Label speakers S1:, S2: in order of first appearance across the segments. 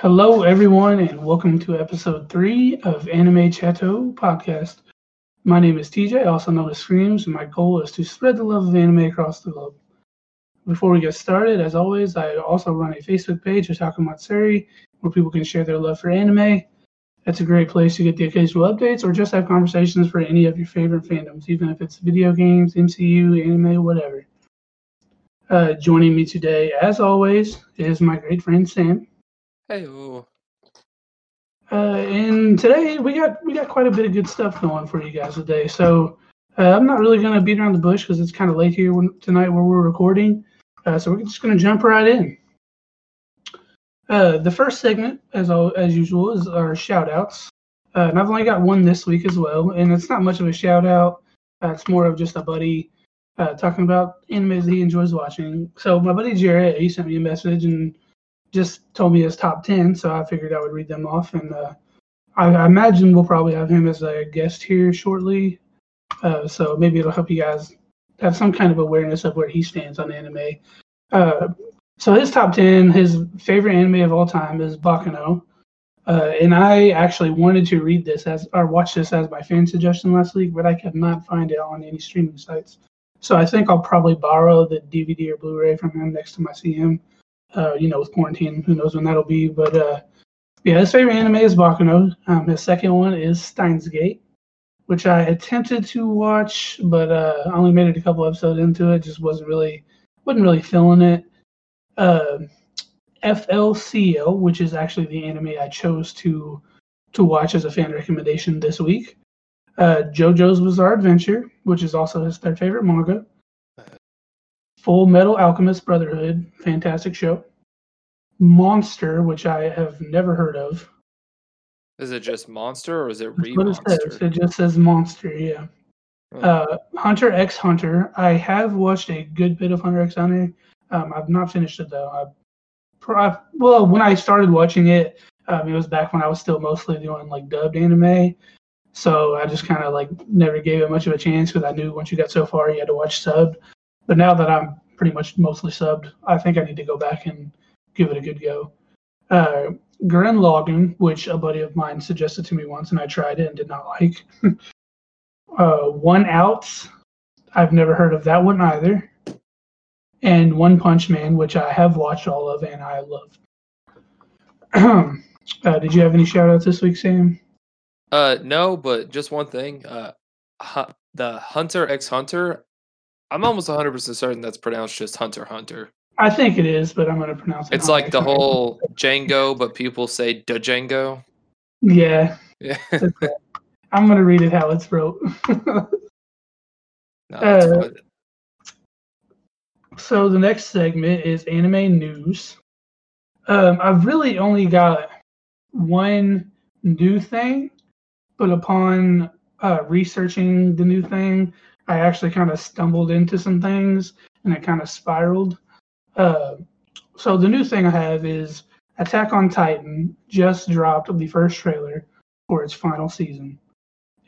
S1: Hello, everyone, and welcome to episode three of Anime Chateau podcast. My name is TJ, also known as Screams, and my goal is to spread the love of anime across the globe. Before we get started, as always, I also run a Facebook page, Otaku Matsuri, where people can share their love for anime. That's a great place to get the occasional updates or just have conversations for any of your favorite fandoms, even if it's video games, MCU, anime, whatever. Uh, joining me today, as always, is my great friend Sam.
S2: Hey.
S1: Uh, and today we got we got quite a bit of good stuff going for you guys today. So uh, I'm not really going to beat around the bush because it's kind of late here when, tonight where we're recording. Uh, so we're just going to jump right in. Uh, the first segment, as al- as usual, is our shout outs. Uh, and I've only got one this week as well, and it's not much of a shout out. Uh, it's more of just a buddy uh, talking about animes that he enjoys watching. So my buddy Jared, he sent me a message and just told me his top 10 so i figured i would read them off. And uh, I, I, imagine we'll probably have him as a guest here shortly. Uh, so maybe it'll help you guys have some kind of awareness of where he stands on anime. Uh, so his top 10 his favorite anime of all time is Baccano. uh, and i actually wanted to read this as or watch this as my fan suggestion last week but i could not find it on any streaming sites. So i think i'll probably borrow the dvd or blu-ray from him next time i see him uh, you know, with quarantine, who knows when that'll be. But uh, yeah, his favorite anime is Baccano. Um, his second one is Steins Gate, which I attempted to watch, but uh, I only made it a couple episodes into it. Just wasn't really, wasn't really feeling it. Uh, FLCL, which is actually the anime I chose to to watch as a fan recommendation this week. Uh, JoJo's Bizarre Adventure, which is also his third favorite manga. Full Metal Alchemist Brotherhood, fantastic show. Monster, which I have never heard of.
S2: Is it just Monster or is it
S1: Re Monster? It, it just says Monster, yeah. Oh. Uh, Hunter X Hunter. I have watched a good bit of Hunter X Hunter. Um, I've not finished it though. I, well, when I started watching it, um, it was back when I was still mostly doing like dubbed anime. So I just kind of like never gave it much of a chance because I knew once you got so far, you had to watch sub. But now that I'm pretty much mostly subbed, I think I need to go back and give it a good go. Uh, Gurren Lagann, which a buddy of mine suggested to me once, and I tried it and did not like. uh, One Out, I've never heard of that one either. And One Punch Man, which I have watched all of and I love. uh, did you have any shout outs this week, Sam?
S2: Uh, no, but just one thing. Uh, hu- the Hunter X Hunter, I'm almost 100% certain that's pronounced just Hunter Hunter.
S1: I think it is, but I'm going to pronounce it.
S2: It's like the whole Django, but people say Django.
S1: Yeah.
S2: Yeah.
S1: I'm going to read it how it's wrote.
S2: no, uh,
S1: so the next segment is anime news. Um, I've really only got one new thing, but upon uh, researching the new thing, I actually kind of stumbled into some things and it kind of spiraled. Uh, so the new thing I have is Attack on Titan just dropped the first trailer for its final season.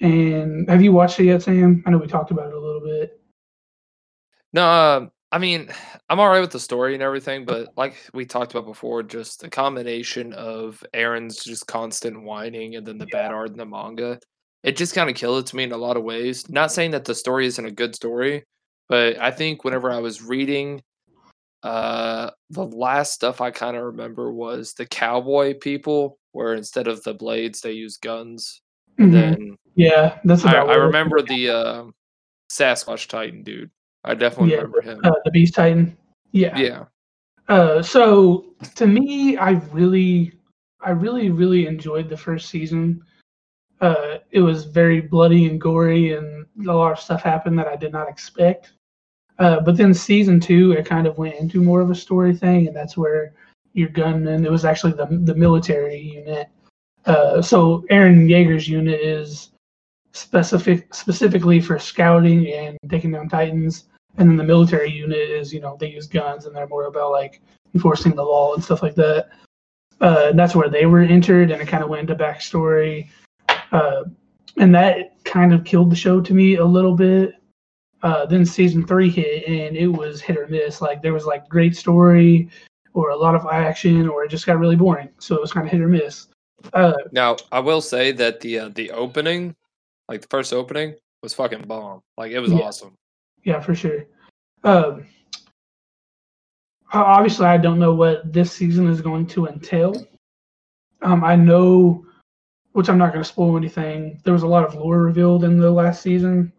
S1: And have you watched it yet, Sam? I know we talked about it a little bit.
S2: No, uh, I mean, I'm all right with the story and everything, but like we talked about before, just the combination of Eren's just constant whining and then the yeah. bad art in the manga it just kind of killed it to me in a lot of ways. Not saying that the story isn't a good story, but I think whenever I was reading, uh, the last stuff I kind of remember was the cowboy people, where instead of the blades they use guns.
S1: Mm-hmm. then yeah, that's
S2: I, I remember the uh, Sasquatch Titan dude. I definitely yeah, remember him.
S1: Uh, the Beast Titan. Yeah.
S2: Yeah.
S1: Uh, so to me, I really, I really, really enjoyed the first season uh, it was very bloody and gory, and a lot of stuff happened that I did not expect. Uh, but then season two, it kind of went into more of a story thing, and that's where your gunman. It was actually the the military unit. Uh, so Eren Yeager's unit is specific specifically for scouting and taking down titans, and then the military unit is you know they use guns and they're more about like enforcing the law and stuff like that. Uh, and that's where they were entered, and it kind of went into backstory uh, and that kind of killed the show to me a little bit. Uh, then season three hit, and it was hit or miss. Like there was like great story, or a lot of action, or it just got really boring. So it was kind of hit or miss. Uh,
S2: Now, I will say that the uh, the opening, like the first opening, was fucking bomb. Like it was
S1: Yeah.
S2: awesome.
S1: yeah, for sure. Um, obviously, I don't know what this season is going to entail. Um, I know, which I'm not going to spoil anything. There was a lot of lore revealed in the last season,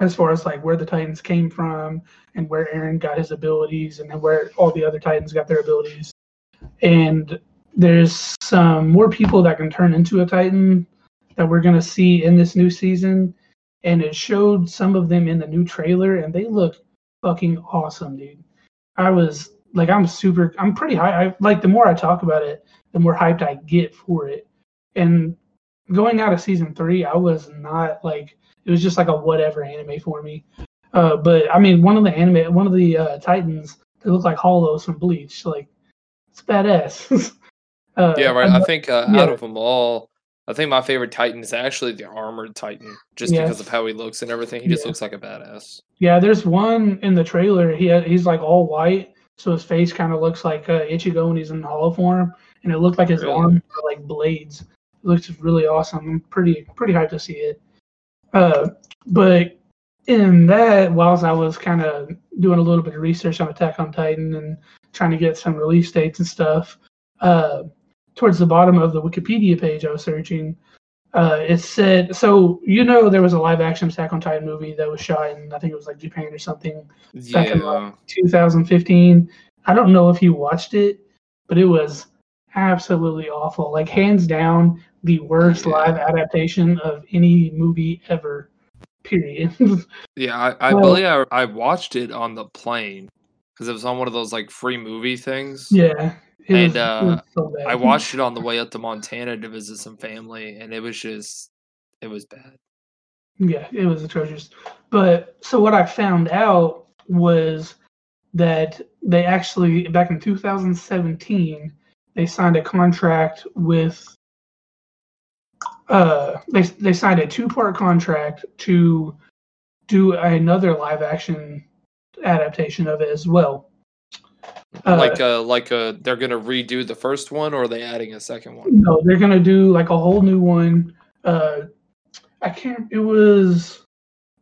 S1: as far as like where the Titans came from and where Eren got his abilities, and where all the other Titans got their abilities. And there's some more people that can turn into a Titan that we're going to see in this new season and it showed some of them in the new trailer and they look fucking awesome dude i was like i'm super i'm pretty high I, like the more i talk about it the more hyped i get for it and going out of season three i was not like it was just like a whatever anime for me uh, but i mean one of the anime one of the uh, titans they look like hollows from bleach like it's badass uh,
S2: Yeah, right.
S1: I-
S2: I think uh,
S1: yeah.
S2: out of them all, I think my favorite Titan is actually the armored Titan, just because of how he looks and everything. He just
S1: Yeah.
S2: looks like a badass.
S1: Yeah, there's one in the trailer. He he's like all white, so his face kind of looks like uh, Ichigo when he's in hollow form, and it looked like his
S2: Really?
S1: arms were like blades. Looks really awesome. I'm pretty pretty hyped to see it. Uh, but in that, whilst I was kind of doing a little bit of research on Attack on Titan and trying to get some release dates and stuff, uh, towards the bottom of the Wikipedia page I was searching, uh, it said so. You know, there was a live action Attack on Titan movie that was shot in I think it was like Japan or something, Back in,
S2: Yeah.
S1: 2015. I don't know if you watched it, but it was absolutely awful. Like hands down, the worst
S2: Yeah.
S1: live adaptation of any movie ever. Period.
S2: Yeah, I, I
S1: Well-
S2: believe I, I watched it on the plane because it was on one of those like free movie things.
S1: yeah.
S2: And,
S1: was,
S2: uh,
S1: so.
S2: I watched it on the way up to Montana to visit some family, and it was just, it was bad.
S1: Yeah, it was atrocious. But so what I found out was that they actually back in 2017 they signed a contract with uh they they signed a two-part contract to do another live action adaptation of it as well. Uh,
S2: like uh like uh they're gonna redo the first one, or are they adding a second one?
S1: No, they're gonna do like a whole new one. Uh, I can't. It was.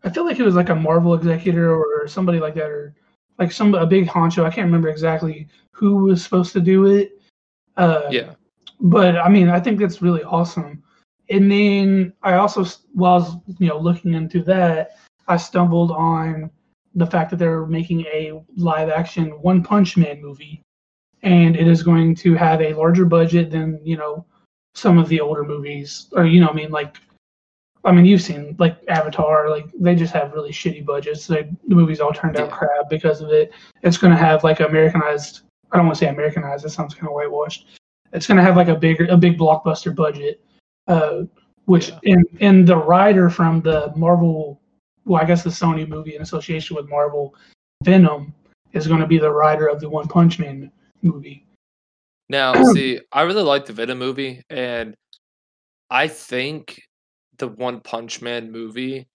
S1: I feel like it was like a Marvel executive or somebody like that, or like some a big honcho. I can't remember exactly who was supposed to do it. Uh,
S2: Yeah,
S1: but I mean, I think that's really awesome. And then I also, while I was you know looking into that, I stumbled on the fact that they're making a live action One Punch Man movie, and it is going to have a larger budget than you know some of the older movies, or you know, I mean, like, I mean, you've seen like Avatar, like they just have really shitty budgets. They, the movies all turned out
S2: Yeah.
S1: crap because of it. It's going to have like Americanized. I don't want to say Americanized. It sounds kind of whitewashed it's going to have like a bigger a big blockbuster budget uh which
S2: Yeah.
S1: and and the writer from the marvel well i guess the sony movie in association with marvel venom is going to be the writer of the one punch man movie
S2: Now, see, I really like the Venom movie, and I think the One Punch Man movie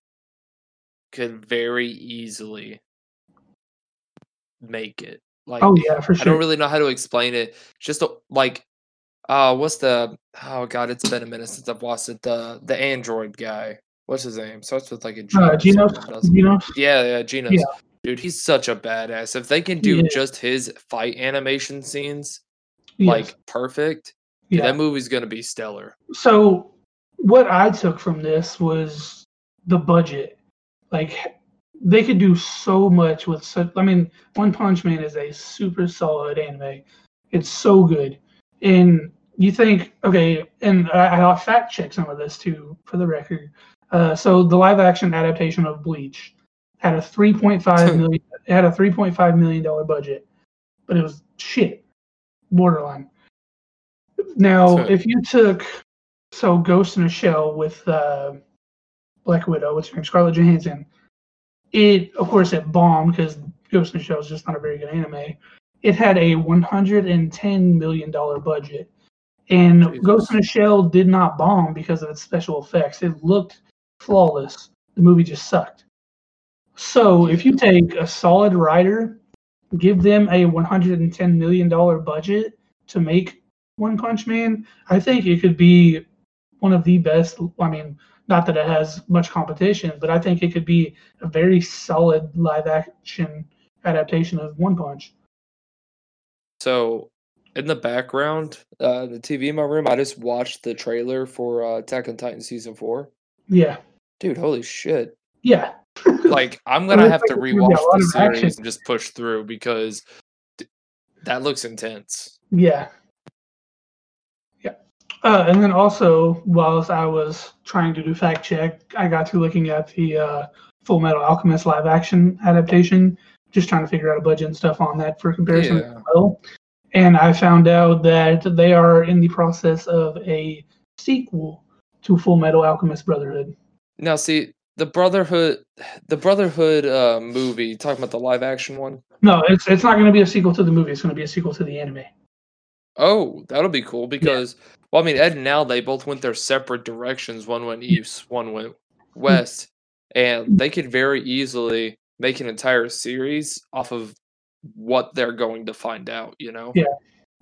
S2: could very easily make it. Like,
S1: oh yeah for sure.
S2: I don't really know how to explain it. Just a, like, uh, what's the? Oh God, it's been a minute since I've watched it. The the android guy. What's his name? Starts with like a G.
S1: uh, Genos,
S2: something, doesn't it?
S1: Genos,
S2: Yeah, yeah, Genos.
S1: Yeah.
S2: Dude, he's such a badass. If they can do just his fight animation scenes
S1: yes,
S2: like perfect,
S1: yeah.
S2: that movie's gonna be stellar.
S1: so what i took from this was the budget like they could do so much with such i mean one punch man is a super solid anime it's so good and you think okay and i, I fact check some of this too for the record uh, so the live action adaptation of bleach had a 3.5 million it had a 3.5 million dollar budget but it was shit borderline now
S2: Sure.
S1: if you took so Ghost in a Shell with uh, Black Widow, what's her name, Scarlett Johansson. It, of course, it bombed because Ghost in a Shell is just not a very good anime. It had a 110 million dollar budget, and. Ghost in a Shell did not bomb because of its special effects. It looked flawless. The movie just sucked. So if you take a solid writer give them a 110 million dollar budget to make One Punch Man, I think it could be one of the best. I mean, not that it has much competition, but I think it could be a very solid live action adaptation of One Punch.
S2: So, in the background, uh, the TV in my room, I just watched the trailer for uh, Attack on Titan season four.
S1: Yeah,
S2: Dude, holy shit!
S1: yeah,
S2: Like, I'm gonna have to
S1: like it's gonna be a
S2: rewatch the
S1: of action.
S2: series and just push through because d- that looks intense.
S1: yeah, yeah. Uh, and then also, whilst I was trying to do fact check, I got to looking at the uh, Full Metal Alchemist live action adaptation, just trying to figure out a budget and stuff on that for comparison
S2: Yeah.
S1: as well. And I found out that they are in the process of a sequel to Full Metal Alchemist Brotherhood.
S2: Now, see the Brotherhood, the Brotherhood uh, movie. Talking about the live action one.
S1: No, it's it's not going to be a sequel to the movie. It's going to be a sequel to the anime.
S2: Oh, that'll be cool because well, I mean, Ed and Al they both went their separate directions. One went east, one went west, and they could very easily make an entire series off of what they're going to find out. You know?
S1: Yeah.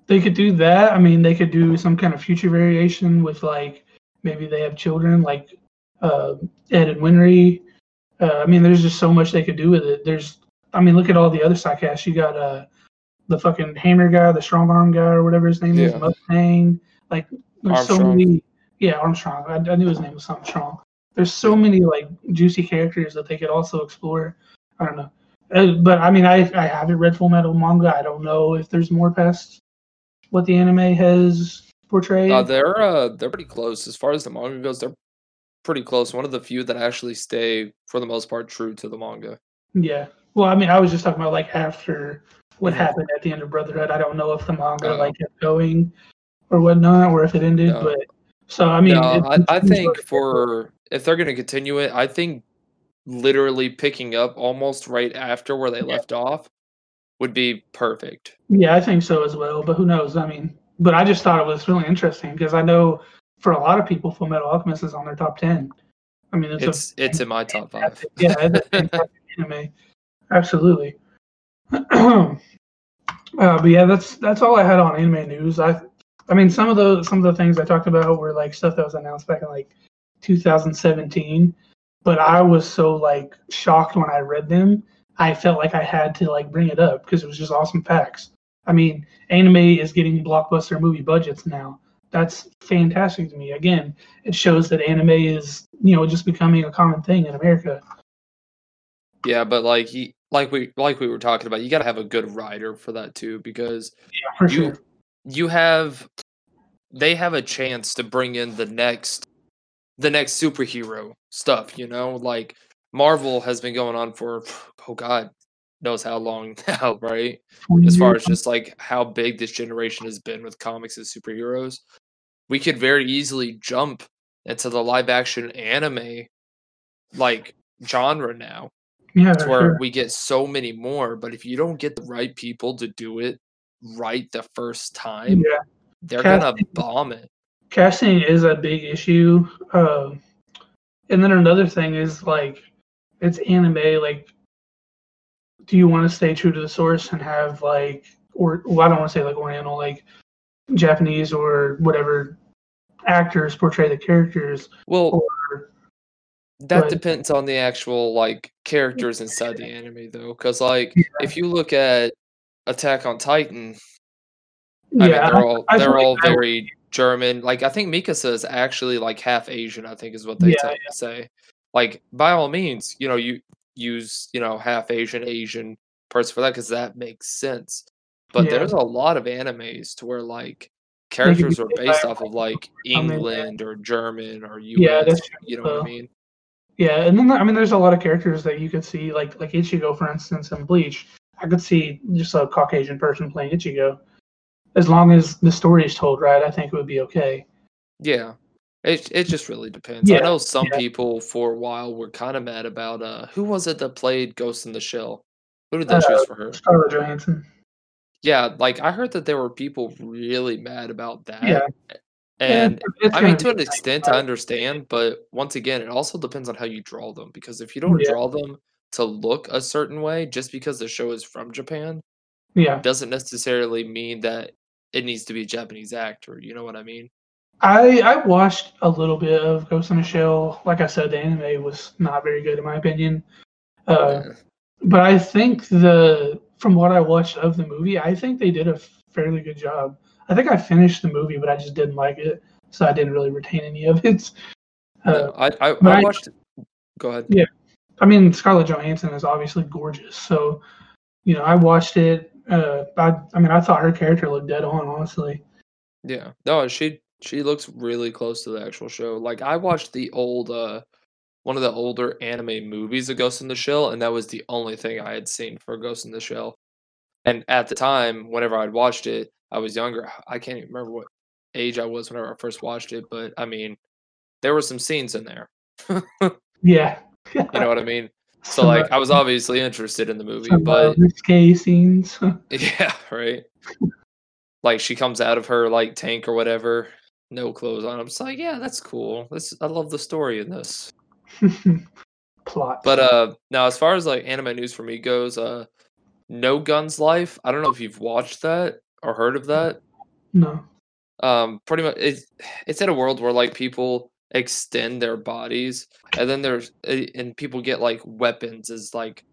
S1: They could do that. I mean, they could do some kind of future variation with like maybe they have children like uh, Ed and Winry. Uh, I mean, there's just so much they could do with it. There's, I mean, look at all the other side casts. You got uh, the fucking Hammer guy, the Strong Arm guy, or whatever his name is, Mustang. Like, there's so many. Yeah, Armstrong. I, I knew his name was something strong. There's so many like juicy characters that they could also explore. I don't know. Uh, but I mean, I, I haven't read Full Metal manga. I don't know if there's more past what the anime has portrayed.
S2: Uh, they're uh, they're pretty close as far as the manga goes. They're pretty close. One of the few that actually stay for the most part true to the manga.
S1: yeah. Well, I mean, I was just talking about like after what
S2: Mhm.
S1: happened at the end of Brotherhood. I don't know if the manga like kept going or whatnot, or if it ended.
S2: No.
S1: But so I mean,
S2: no,
S1: it-
S2: I, I think for if they're going to continue it, I think literally picking up almost right after where they
S1: Yeah.
S2: left off would be perfect.
S1: Yeah, I think so as well. But who knows? I mean, but I just thought it was really interesting because I know for a lot of people, Full Metal Alchemist is on their top ten. I mean, it's,
S2: It's it's in my top five.
S1: yeah, a anime. Absolutely. uh, but yeah, that's that's all I had on anime news. I, I mean, some of those some of the things I talked about were like stuff that was announced back in like 2017. But I was so like shocked when I read them. I felt like I had to like bring it up because it was just awesome facts. I mean, anime is getting blockbuster movie budgets now. That's fantastic to me. Again, it shows that anime is, you know, just becoming a common thing in America.
S2: Yeah, but like he like we like we were talking about, you got to have a good writer for that too because
S1: Yeah,
S2: you
S1: sure.
S2: you have they have a chance to bring in the next the next superhero stuff you know? Like marvel has been going on for oh god knows how long now right? As far as just like how big this generation has been with comics and superheroes we could very easily jump into the live action anime like genre now.
S1: Yeah,
S2: it's where
S1: sure.
S2: we get so many more but if you don't get the right people to do it right the first time
S1: yeah.
S2: they're gonna bomb it
S1: casting is a big issue. Um, and then another thing is like it's anime. Like, do you want to stay true to the source and have like, or well, I don't want to say like Oriental, like Japanese or whatever actors portray the characters,
S2: well
S1: or
S2: that
S1: but-
S2: depends on the actual like characters inside the anime though because like
S1: Yeah.
S2: if you look at attack on titan
S1: yeah,
S2: mean they're all
S1: I feel
S2: they're all
S1: would-
S2: very german like i think mikasa is actually like half asian i think is what they
S1: Yeah,
S2: to say. Like by all means you know you use you know half asian asian person for that because that makes sense. But
S1: Yeah.
S2: there's a lot of animes to where like characters are based off of like england or german or us
S1: Yeah, that's true,
S2: you know what i mean?
S1: Yeah, and then I mean, there's a lot of characters that you could see, like like Ichigo, for instance, in Bleach. I could see just a Caucasian person playing Ichigo, as long as the story is told right. I think it would be okay.
S2: Yeah. It it just really depends.
S1: Yeah.
S2: I know some
S1: yeah.
S2: people for a while were kind of mad about uh who was it that played Ghost in the Shell? Who did they
S1: Uh,
S2: choose for her?
S1: Scarlett Johansson.
S2: Yeah, like I heard that there were people really mad about that.
S1: Yeah.
S2: And
S1: it's
S2: I mean
S1: gonna
S2: an extent I understand, but once again it also depends on how you draw them because if you don't
S1: Yeah.
S2: draw them to look a certain way just because the show is from Japan,
S1: Yeah,
S2: doesn't necessarily mean that it needs to be a Japanese actor. You know what I mean?
S1: I I watched a little bit of Ghost in the Shell. Like I said, the anime was not very good in my opinion. Uh,
S2: Yeah.
S1: but I think the from what I watched of the movie, I think they did a fairly good job. I think I finished the movie, but I just didn't like it, so I didn't really retain any of it. Uh,
S2: No, I I, I
S1: I-
S2: watched. Go ahead.
S1: Yeah. I mean, Scarlett Johansson is obviously gorgeous, so you know, I watched it. Uh, I I mean, I thought her character looked dead on, honestly.
S2: Yeah. No, she she looks really close to the actual show. Like I watched the old uh one of the older anime movies of Ghost in the Shell, and that was the only thing I had seen for Ghost in the Shell. And at the time, whenever I'd watched it, I was younger. I can't even remember what age I was whenever I first watched it, but I mean, there were some scenes in there.
S1: Yeah.
S2: You know what I mean? So like I was obviously interested in the movie,
S1: some,
S2: but
S1: risque scenes.
S2: yeah, right. Like she comes out of her like tank or whatever, no clothes on. I'm just like, yeah, that's cool. This I love the story in this.
S1: Plot.
S2: But uh now as far as like anime news for me goes, uh No Guns Life. I don't know if you've watched that or heard of that.
S1: no.
S2: Um pretty much it's it's in a world where like people extend their bodies and then there's eh, and people get like weapons as like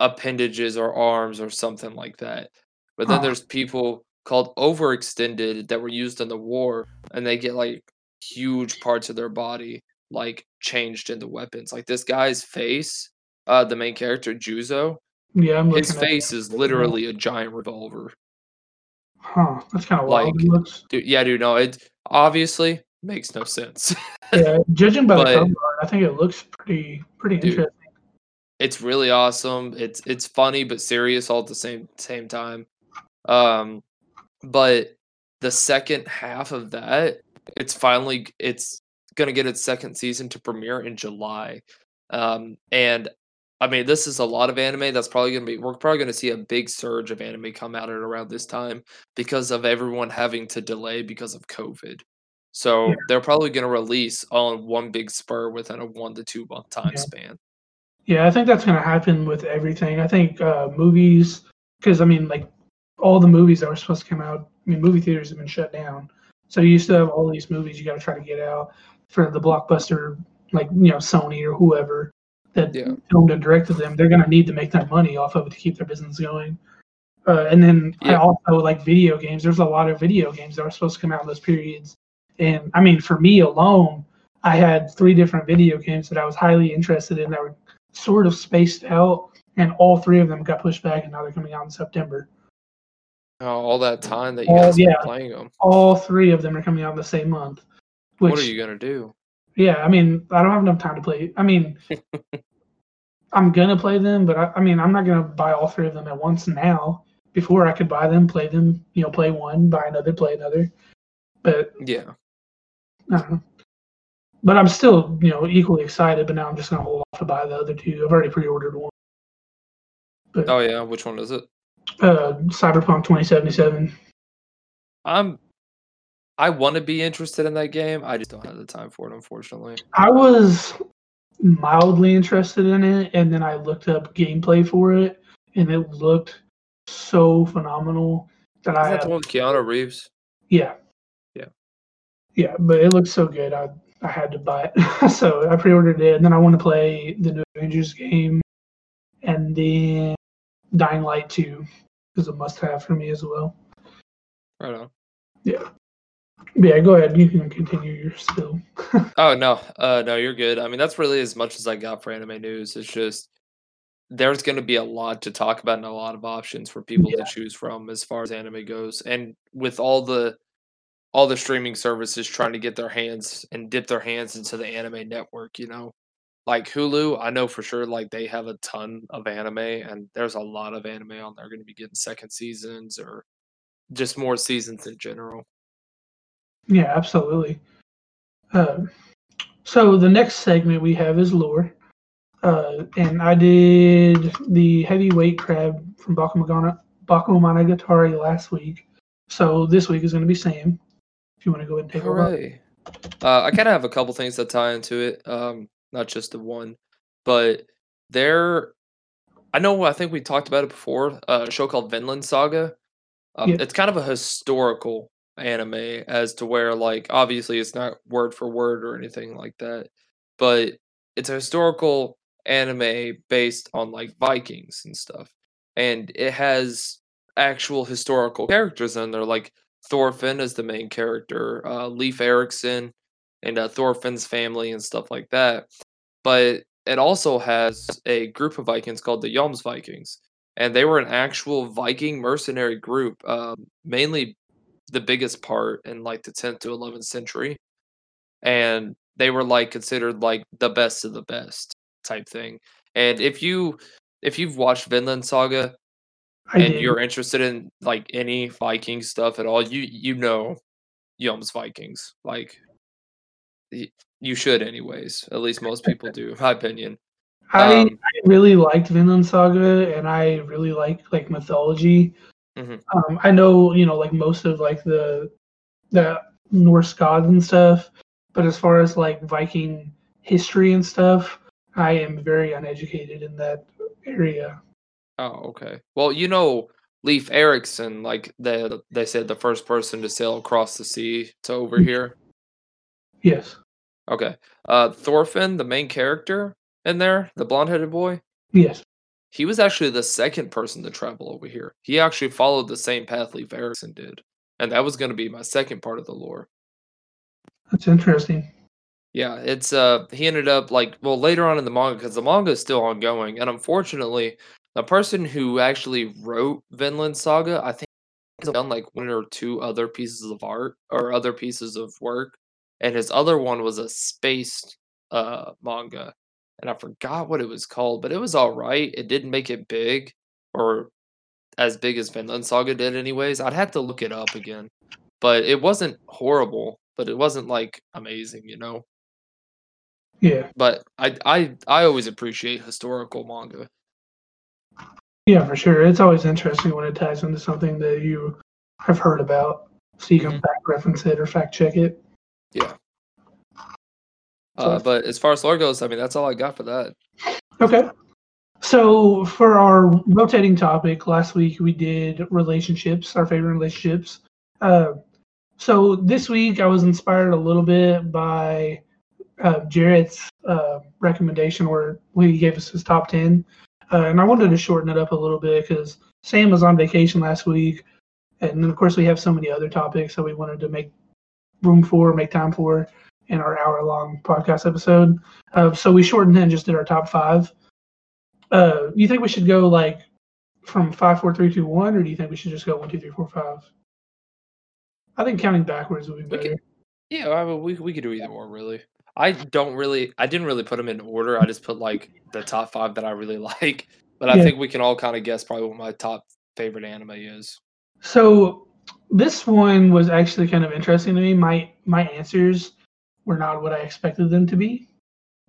S2: appendages or arms or something like that. But then there's people called overextended that were used in the war and they get like huge parts of their body like changed into weapons. Like this guy's face, uh the main character Juzo,
S1: Yeah, I'm
S2: his face is literally a giant revolver.
S1: Huh. That's kind of wild.
S2: like-
S1: looks.
S2: Dude, yeah, dude, no, it obviously makes no sense.
S1: Yeah, judging by the
S2: but-
S1: cover art, I think it looks pretty pretty
S2: Dude.
S1: interesting.
S2: it's really awesome. It's it's funny but serious all at the same same time. Um, but the second half of that, it's finally it's gonna get its second season to premiere in July. Um, and I mean, this is a lot of anime. That's probably gonna be. We're probably gonna see a big surge of anime come out at around this time because of everyone having to delay because of COVID. So
S1: Yeah.
S2: they're probably gonna release on one big spur within a one to two month time
S1: Yeah.
S2: span.
S1: Yeah, I think that's going to happen with everything. I think uh, movies, because I mean, like all the movies that were supposed to come out. I mean, movie theaters have been shut down, so you still have all these movies you got to try to get out for the blockbuster, like you know Sony or whoever that
S2: Yeah.
S1: filmed and directed them. They're going to need to make their money off of it to keep their business going. Uh, and then I also like video games. There's a lot of video games that were supposed to come out in those periods, and I mean, for me alone, I had three different video games that I was highly interested in that were sort of spaced out, and all three of them got pushed back, and now they're coming out in September.
S2: Oh, all that time that you guys
S1: yeah.
S2: playing them.
S1: All three of them are coming out in the same month. Which,
S2: what are you gonna do?
S1: Yeah, I mean, I don't have enough time to play. I mean, I'm gonna play them, but I, I mean, I'm not gonna buy all three of them at once now. Before I could buy them, play them, you know, play one, buy another, play another. But
S2: Yeah,
S1: I don't. But I'm still, you know, equally excited. But now I'm just gonna hold off to buy the other two. I've already pre-ordered one. But
S2: Oh yeah, which one is it?
S1: uh, Cyberpunk 2077.
S2: I'm. I want to be interested in that game. I just don't have the time for it, unfortunately.
S1: I was mildly interested in it, and then I looked up gameplay for it, and it looked so phenomenal that I
S2: Is that
S1: had,
S2: the one with Keanu Reeves?
S1: Yeah.
S2: Yeah.
S1: But it looks so good, I I had to buy it. so I pre-ordered it, and then I want to play the new Avengers game, and then Dying Light 2 is a must-have for me as well.
S2: Right on.
S1: Yeah. But yeah, go ahead. You can continue your spill.
S2: Oh no, uh, no, you're good. I mean, that's really as much as I got for anime news. It's just there's going to be a lot to talk about and a lot of options for people
S1: Yeah.
S2: to choose from as far as anime goes. And with all the all the streaming services trying to get their hands and dip their hands into the anime network, you know, like Hulu, I know for sure like they have a ton of anime, and there's a lot of anime on there going to be getting second seasons or just more seasons in general.
S1: Yeah, absolutely. Um, so the next segment we have is lore, uh, and I did the heavyweight crab from Bakemonogatari, last week. So this week is going to be Sam. If you want to go ahead and take over.
S2: Hooray. Uh, I kind of have a couple things that tie into it, um, not just the one, but there I know. I think we talked about it before. Uh, a show called Vinland Saga. Um,
S1: Yeah.
S2: It's kind of a historical anime, as to where, like, obviously it's not word for word or anything like that, but it's a historical anime based on like Vikings and stuff, and it has actual historical characters in there. Like Thorfinn is the main character, uh, Leif Erikson, and uh, Thorfinn's family and stuff like that. But it also has a group of Vikings called the Joms Vikings, and they were an actual Viking mercenary group, um, mainly the biggest part in like the 10th to 11th century, and they were like considered like the best of the best type thing. And if you if you've watched Vinland Saga
S1: I
S2: and
S1: did.
S2: you're interested in like any Viking stuff at all, you you know Joms Vikings. Like you should anyways. At least most people do, my opinion.
S1: I,
S2: Um,
S1: I really liked Vinland Saga, and I really like like mythology.
S2: Mhm.
S1: Um, I know you know like most of like the the Norse gods and stuff, but as far as like Viking history and stuff, I am very uneducated in that area.
S2: Oh, okay. Well, you know Leif Erikson, like they they said the first person to sail across the sea to over
S1: Mhm.
S2: here.
S1: Yes,
S2: Okay. Uh Thorfinn, the main character in there, the blonde-headed boy,
S1: yes,
S2: he was actually the second person to travel over here. He actually followed the same path Leif Erikson did. And that was going to be my second part of the lore.
S1: that's interesting.
S2: Yeah, it's uh he ended up like well later on in the manga because the manga is still ongoing, and unfortunately, the person who actually wrote Vinland Saga, I think, has done like one or two other pieces of art or other pieces of work, and his other one was a space uh manga, and I forgot what it was called, but it was all right. It didn't make it big or as big as Vinland Saga did, anyways. I'd have to look it up again, but it wasn't horrible, but it wasn't like amazing, you know
S1: Yeah,
S2: but I I I always appreciate historical manga.
S1: Yeah, for sure. It's always interesting when it ties into something that you have heard about, so you can
S2: Mhm.
S1: fact reference it or fact check it.
S2: Yeah.
S1: So-
S2: Uh, but as far as lore goes, I mean that's all I got for that.
S1: Okay. So for our rotating topic, last week we did relationships, our favorite relationships. Uh, so this week I was inspired a little bit by uh, Jared's uh, recommendation where he gave us his top 10. Uh, and I wanted to shorten it up a little bit because Sam was on vacation last week. And then, of course, we have so many other topics that we wanted to make room for, make time for in our hour long podcast episode. Uh, so we shortened it and just did our top five. Uh, you think we should go like from five, four, three, two, one, or do you think we should just go one, two, three, four, five? I think counting backwards would be
S2: We
S1: better.
S2: could- Yeah, I mean, we we could do either one really. I don't really I didn't really put them in order. I just put like the top five that I really like. But I
S1: Yeah.
S2: think we can all kind of guess probably what my top favorite anime is.
S1: So this one was actually kind of interesting to me. My my answers were not what I expected them to be.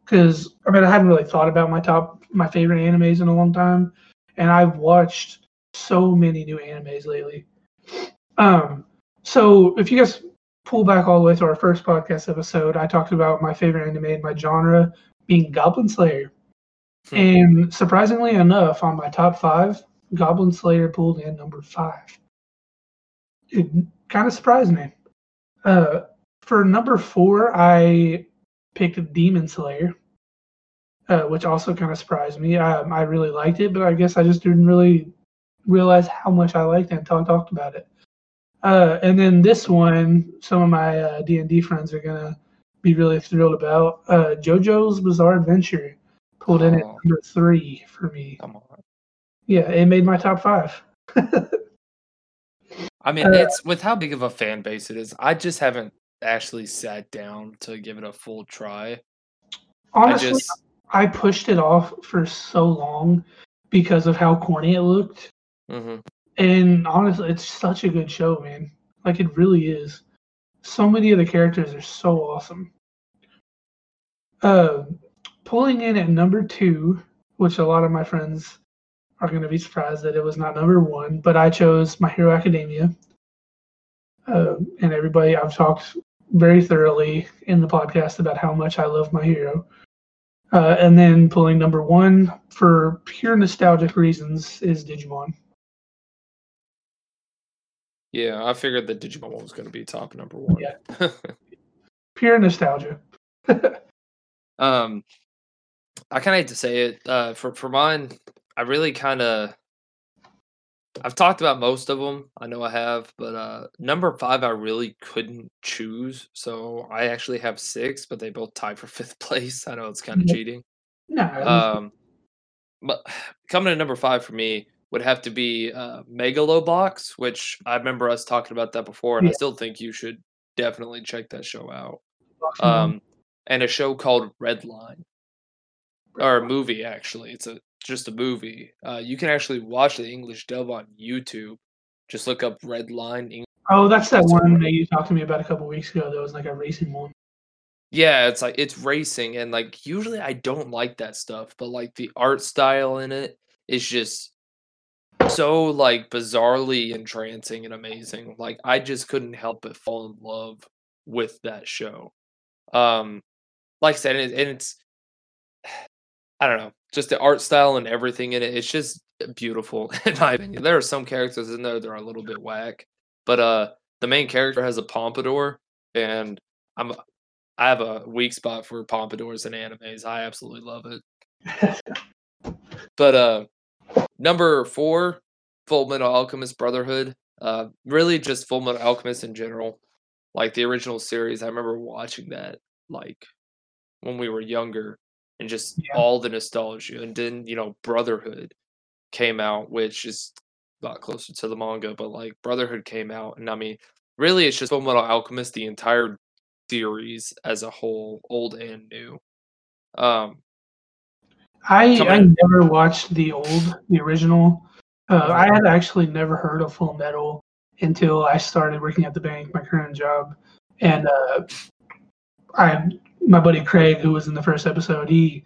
S1: Because I mean I hadn't really thought about my top my favorite animes in a long time. And I've watched so many new animes lately. Um so if you guys pull back all the way to our first podcast episode, I talked about my favorite anime and my genre being Goblin Slayer.
S2: Hmm.
S1: And surprisingly enough, on my top five, Goblin Slayer pulled in number five. It kind of surprised me. Uh, for number four, I picked Demon Slayer, uh, which also kind of surprised me. Um, I really liked it, but I guess I just didn't really realize how much I liked it until I talked about it. Uh, and then this one, some of my uh, D&D friends are gonna be really thrilled about. Uh, JoJo's Bizarre Adventure pulled in at
S2: Oh.
S1: number three for me.
S2: Come on.
S1: Yeah, it made my top five.
S2: I mean,
S1: Uh,
S2: it's with how big of a fan base it is. I just haven't actually sat down to give it a full try.
S1: Honestly,
S2: I just
S1: I pushed it off for so long because of how corny it looked.
S2: hmm
S1: And honestly, it's such a good show, man. Like it really is. So many of the characters are so awesome. Uh, pulling in at number two, which a lot of my friends are going to be surprised that it was not number one, but I chose My Hero Academia. Uh, and everybody, I've talked very thoroughly in the podcast about how much I love My Hero. Uh, and then pulling number one for pure nostalgic reasons is Digimon.
S2: Yeah, I figured that Digimon was going to be top number one.
S1: Yeah. pure nostalgia.
S2: um, I kind of hate to say it. Uh, for for mine, I really kind of. I've talked about most of them. I know I have, but uh, number five, I really couldn't choose. So I actually have six, but they both tie for fifth place. I know it's kind of
S1: Yeah.
S2: cheating.
S1: No,
S2: Um, but coming to number five for me would have to be uh, Megalobox, which I remember us talking about that before, and I still think you should definitely check that show out.
S1: um,
S2: and a show called Redline, or a movie actually. It's a just a movie. Uh, you can actually watch the English dub on YouTube. Just look up Redline. Eng-
S1: oh, that's that one that you talked to me about a couple weeks ago. That was like a racing one.
S2: Yeah, it's like it's racing, and like usually I don't like that stuff, but like the art style in it is just so like bizarrely entrancing and amazing. Like I just couldn't help but fall in love with that show. Um, like I said, and, it, and it's I don't know, just the art style and everything in it. It's just beautiful in my opinion. There are some characters in there that are a little bit whack, but uh, the main character has a pompadour, and I'm I have a weak spot for pompadours and animes. I absolutely love it. But uh number four, Full Metal Alchemist Brotherhood. Uh really just Full Metal Alchemist in general. Like the original series. I remember watching that like when we were younger and just
S1: Yeah.
S2: all the nostalgia. And then, you know, Brotherhood came out, which is a lot closer to the manga, but like Brotherhood came out and I mean really it's just Full Metal Alchemist, the entire series as a whole, old and new. Um
S1: I I never watched the old, the original. Uh, I had actually never heard of Full Metal until I started working at the bank, my current job, and uh, I my buddy Craig, who was in the first episode, he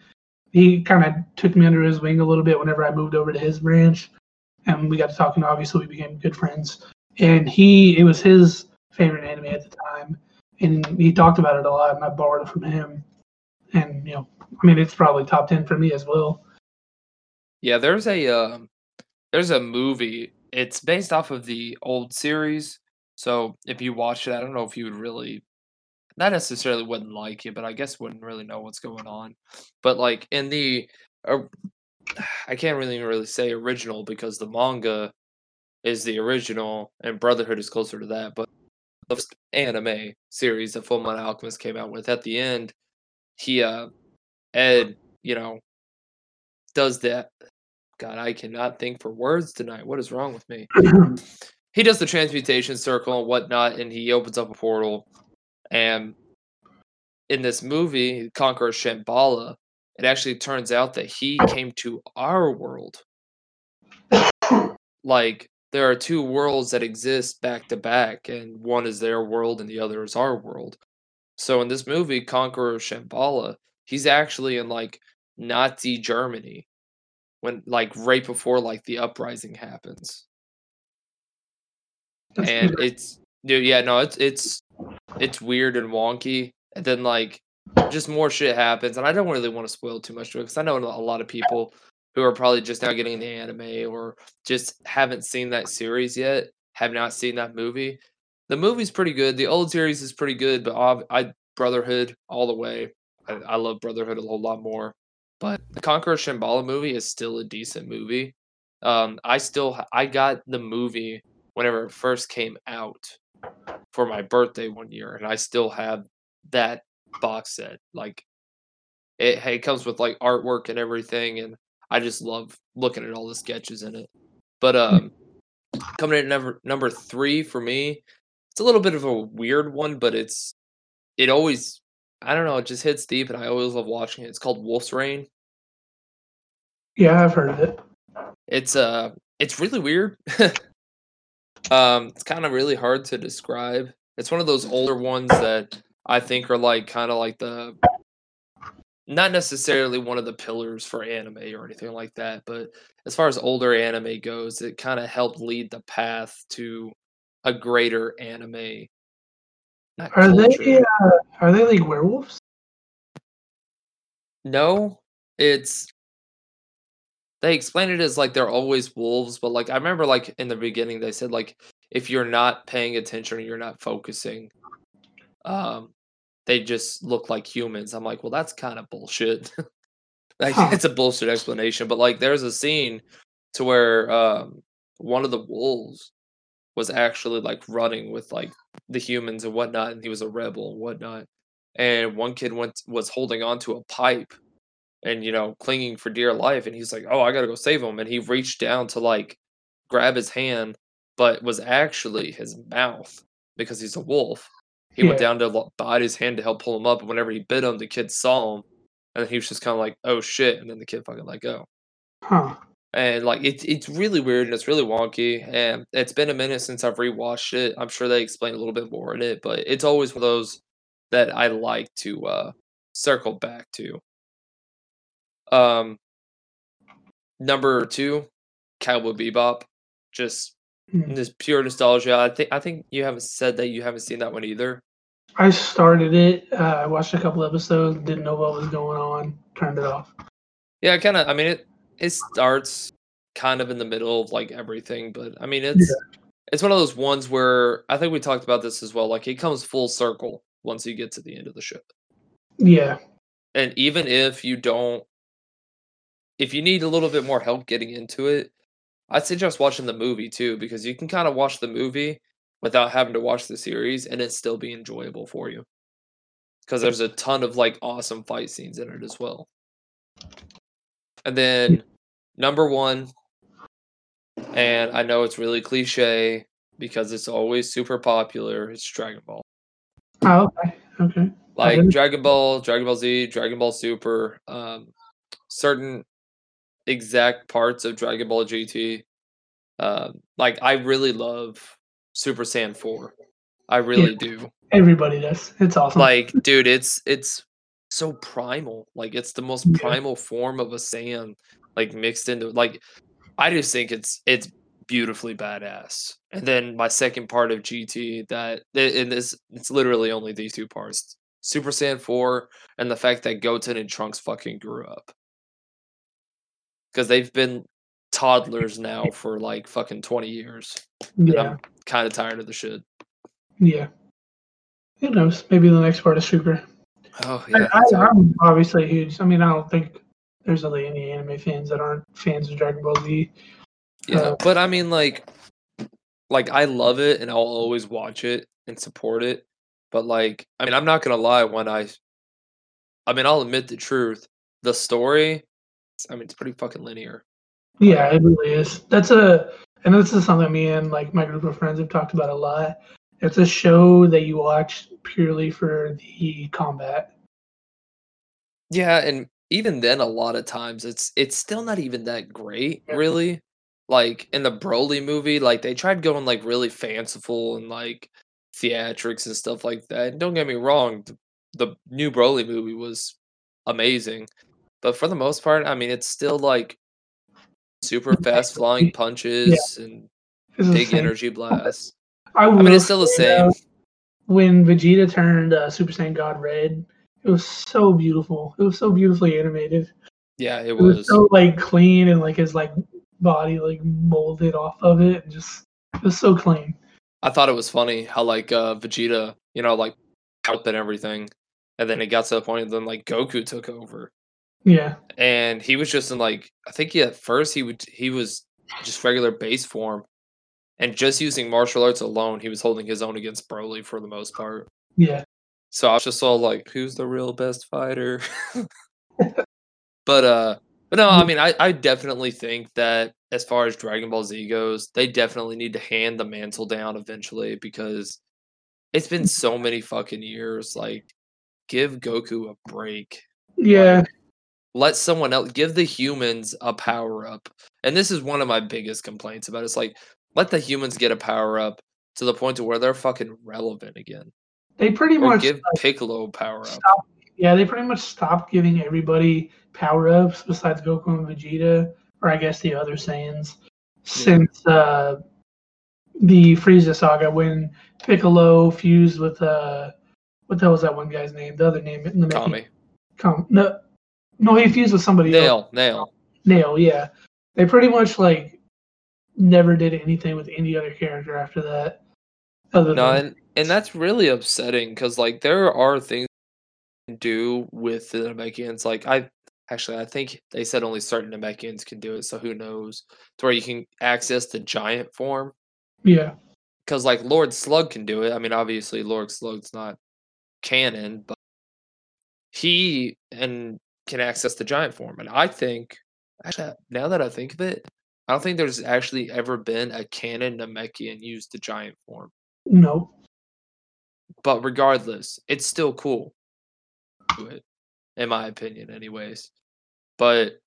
S1: he kind of took me under his wing a little bit whenever I moved over to his branch, and we got to talking. Obviously, we became good friends, and he it was his favorite anime at the time, and he talked about it a lot, and I borrowed it from him, and you know, I mean, it's probably top ten for me as well.
S2: Yeah, there's a um, there's a movie. It's based off of the old series. So if you watch it, I don't know if you would really, not necessarily wouldn't like it, but I guess wouldn't really know what's going on. But like in the, uh, I can't really really say original because the manga is the original and Brotherhood is closer to that. But the anime series that Full Metal Alchemist came out with at the end, he uh, Ed, you know, does that. God, I cannot think for words tonight. What is wrong with me? he does the transmutation circle and whatnot, and he opens up a portal. And in this movie, Conqueror Shamballa, it actually turns out that he came to our world. Like there are two worlds that exist back to back, and one is their world and the other is our world. So in this movie, Conqueror Shamballa, he's actually in like Nazi Germany when like right before like the uprising happens.
S1: That's
S2: and
S1: pretty-
S2: it's dude yeah no it's it's it's weird and wonky and then like just more shit happens and i don't really want to spoil too much to it because i know a lot of people who are probably just now getting the anime or just haven't seen that series yet have not seen that movie. The movie's pretty good the old series is pretty good but i brotherhood all the way I, I love brotherhood a whole lot more but the conqueror shamballa movie is still a decent movie um i still i got the movie whenever it first came out for my birthday one year, and I still have that box set. Like, it, it comes with like artwork and everything, and I just love looking at all the sketches in it. But um, coming in at number number three for me, it's a little bit of a weird one, but it's it always I don't know, it just hits deep, and I always love watching it. It's called Wolf's Rain.
S1: yeah, I've heard of it.
S2: It's uh it's really weird. um it's kind of really hard to describe. It's one of those older ones that I think are like kind of like the not necessarily one of the pillars for anime or anything like that, but as far as older anime goes, it kind of helped lead the path to a greater anime. Not
S1: Are they uh, are they like werewolves?
S2: No, it's they explain it as like they're always wolves, but like I remember like in the beginning they said like if you're not paying attention or you're not focusing, um, they just look like humans. I'm like, well, that's kind of bullshit. like
S1: Huh.
S2: it's a bullshit explanation, but like there's a scene to where um one of the wolves was actually like running with like the humans and whatnot, and he was a rebel and whatnot. And one kid went was holding on to a pipe and you know clinging for dear life, and he's like, "Oh, I gotta go save him." And he reached down to like grab his hand, but was actually his mouth because he's a wolf. He went down to bite his hand to help pull him up, and whenever he bit him, the kid saw him, and he was just kind of like, "Oh shit!" And then the kid fucking let go
S1: Huh.
S2: And like it's it's really weird and it's really wonky and it's been a minute since I've rewatched it. I'm sure they explain a little bit more in it, but it's always one of those that I like to uh circle back to. Um number 2, Cowboy Bebop. Just
S1: Hmm.
S2: this pure nostalgia. I think I think you haven't said that you haven't seen that one either.
S1: I started it. Uh, I watched a couple episodes. Didn't know what was going on. Turned it off.
S2: Yeah, kind of I mean it it starts kind of in the middle of like everything, but I mean it's it's one of those ones where I think we talked about this as well. Like it comes full circle once you get to the end of the show.
S1: Yeah.
S2: And even if you don't if you need a little bit more help getting into it, I'd suggest watching the movie too, because you can kind of watch the movie without having to watch the series and it still be enjoyable for you. Because there's a ton of like awesome fight scenes in it as well. And then number one, and I know it's really cliche because it's always super popular, it's Dragon Ball.
S1: Oh, okay. Okay.
S2: Like Dragon Ball, Dragon Ball Z, Dragon Ball Super, um, certain exact parts of Dragon Ball GT. Um, like I really love Super Saiyan 4. I really do.
S1: Everybody does. It's awesome.
S2: Like, dude, it's it's so primal. Like it's the most primal form of a Saiyan, like mixed into like I just think it's it's beautifully badass. And then my second part of GT that in this it's literally only these two parts. Super Saiyan 4 and the fact that Goten and Trunks fucking grew up. Cuz they've been toddlers now for like fucking 20 years.
S1: Yeah.
S2: I'm kind of tired of the shit.
S1: Yeah. Who knows? Maybe the next part is super.
S2: Oh yeah.
S1: I, I'm obviously huge. I mean, I don't think there's really any anime fans that aren't fans of Dragon Ball Z.
S2: Yeah,
S1: Uh,
S2: but I mean, like, like I love it and I'll always watch it and support it. But like, I mean, I'm not gonna lie. When I, I mean, I'll admit the truth. The story, I mean, it's pretty fucking linear.
S1: Yeah, it really is. That's a, and this is something me and like my group of friends have talked about a lot. It's a show that you watch purely for the combat.
S2: Yeah, and even then, a lot of times it's it's still not even that great,
S1: Yeah.
S2: really. Like in the Broly movie, like they tried going like really fanciful and like theatrics and stuff like that. And don't get me wrong, the, the new Broly movie was amazing, but for the most part, I mean, it's still like super fast flying punches and big energy blasts.
S1: I,
S2: I mean, it's still the same.
S1: When Vegeta turned uh, Super Saiyan God Red, it was so beautiful. It was so beautifully animated.
S2: Yeah, it
S1: It was
S2: was.
S1: so like clean and like his like body like molded off of it and just it was so clean.
S2: I thought it was funny how like uh Vegeta, you know, like helped and everything, and then it got to the point, and then like Goku took over,
S1: Yeah.
S2: and he was just in like I think he, at first he would he was just regular base form, and just using martial arts alone, he was holding his own against Broly for the most part.
S1: Yeah.
S2: So I was just all like, who's the real best fighter? but uh but no, I mean I, I definitely think that as far as Dragon Ball Z goes, they definitely need to hand the mantle down eventually because it's been so many fucking years. Like give Goku a break.
S1: Yeah.
S2: Let someone else give the humans a power up. And this is one of my biggest complaints about it. It's like let the humans get a power up to the point to where they're fucking relevant again.
S1: They pretty
S2: Or
S1: much
S2: give Piccolo a power up.
S1: stop, yeah, they pretty much stopped giving everybody power ups besides Goku and Vegeta, or I guess the other Saiyans, since uh, the Frieza saga when Piccolo fused with uh, what the hell was that one guy's name? The other name in the. Com- no, No, he fused with somebody else.
S2: Nail, nail.
S1: Nail, yeah. They pretty much like never did anything with any other character after that. Other
S2: No,
S1: than
S2: and and that's really upsetting because like there are things you can do with the Namekians. Like I actually I think they said only certain Namekians can do it, so who knows? To where you can access the giant form.
S1: yeah,
S2: Because like Lord Slug can do it. I mean, obviously Lord Slug's not canon, but he and can access the giant form. And I think actually now that I think of it, I don't think there's actually ever been a canon Namekian use the giant form.
S1: no,
S2: but regardless, it's still cool. It, in my opinion, anyways. But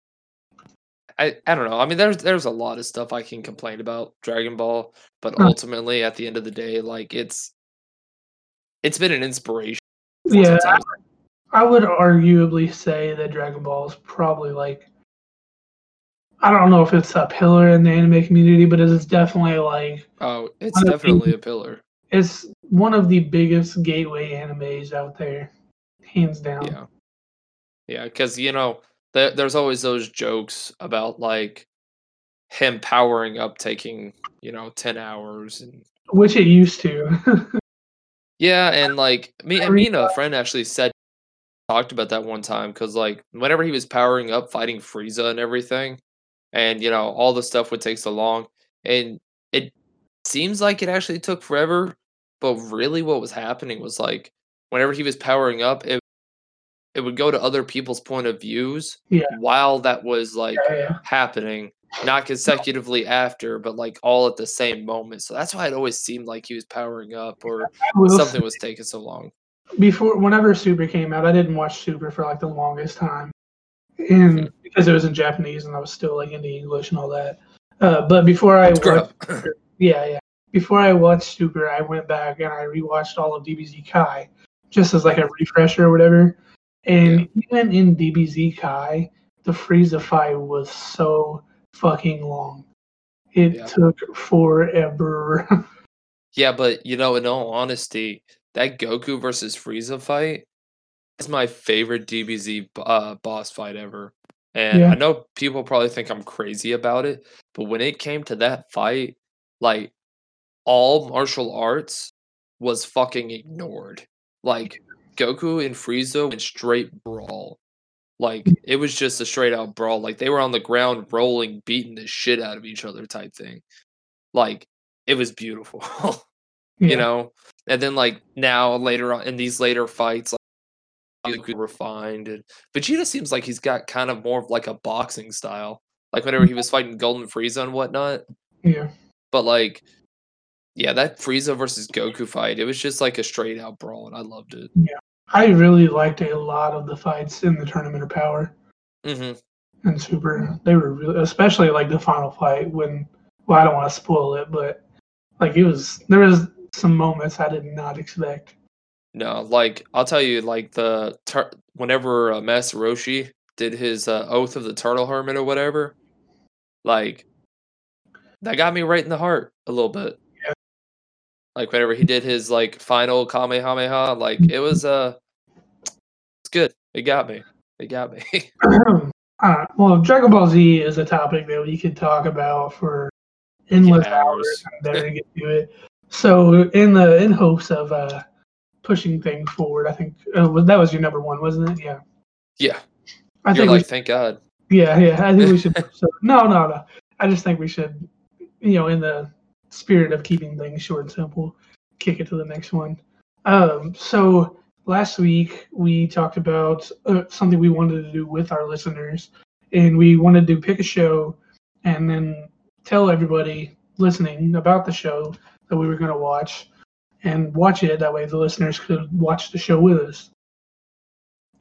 S2: I I don't know. I mean, there's there's a lot of stuff I can complain about Dragon Ball, but ultimately, at the end of the day, like it's it's been an inspiration.
S1: yeah.
S2: time.
S1: I would arguably say that Dragon Ball is probably like I don't know if it's a pillar in the anime community, but it is definitely like
S2: Oh, it's
S1: of the-
S2: definitely a pillar.
S1: it's one of the biggest gateway animes out there, hands down.
S2: Yeah, yeah, because you know there, there's always those jokes about like him powering up taking you know ten hours and
S1: Which it used to.
S2: Yeah, and like me and me and a friend actually said talked about that one time because like whenever he was powering up fighting Frieza and everything, and you know all the stuff would take so long, and it seems like it actually took forever, but really what was happening was like whenever he was powering up, it it would go to other people's point of views
S1: Yeah.
S2: while that was like
S1: yeah, yeah.
S2: happening, not consecutively after, but like all at the same moment. So that's why it always seemed like he was powering up or something was taking so long.
S1: before whenever Super came out, I didn't watch Super for like the longest time, and because it was in Japanese and I was still like into English and all that. Uh, but before I watched, yeah, yeah, before I watched Super, I went back and I rewatched all of DBZ Kai, just as like a refresher or whatever. And even in DBZ Kai, the Frieza fight was so fucking long. It
S2: Yeah.
S1: took forever.
S2: yeah, but you know, in all honesty, that Goku versus Frieza fight is my favorite DBZ uh, boss fight ever. And
S1: Yeah.
S2: I know people probably think I'm crazy about it, but when it came to that fight, like all martial arts was fucking ignored. Like Goku and Frieza went straight brawl. Like it was just a straight out brawl. Like they were on the ground rolling, beating the shit out of each other type thing. Like it was beautiful.
S1: Yeah.
S2: you know and then like now later on in these later fights like refined and vegeta seems like he's got kind of more of like a boxing style like whenever he was fighting golden frieza and whatnot
S1: yeah.
S2: but like yeah that frieza versus goku fight it was just like a straight out brawl and i loved it Yeah.
S1: I really liked a lot of the fights in the Tournament of Power
S2: hmm
S1: and Super. They were really, especially like the final fight when. Well, I don't want to spoil it, but like it was there was some moments I did not expect.
S2: No like i'll tell you like the tur- whenever uh, master roshi did his uh, oath of the turtle hermit or whatever like that got me right in the heart a little bit
S1: Yeah.
S2: like whenever he did his like final kamehameha like it was uh it's good it got me it got me
S1: uh, well, Dragon Ball Z is a topic that we could talk about for endless
S2: Yeah,
S1: hours.
S2: hours.
S1: I'm to get to it. So, in the in hopes of uh, pushing things forward, I think uh, that was your number one, wasn't it? Yeah.
S2: yeah
S1: I
S2: you're
S1: think we
S2: like thank god
S1: Yeah, yeah. I think we should. so, no, no, no. I just think we should, you know, in the spirit of keeping things short and simple, kick it to the next one. Um, so last week we talked about uh, something we wanted to do with our listeners, and we wanted to pick a show and then tell everybody listening about the show that we were going to watch and watch it. That way, the listeners could watch the show with us.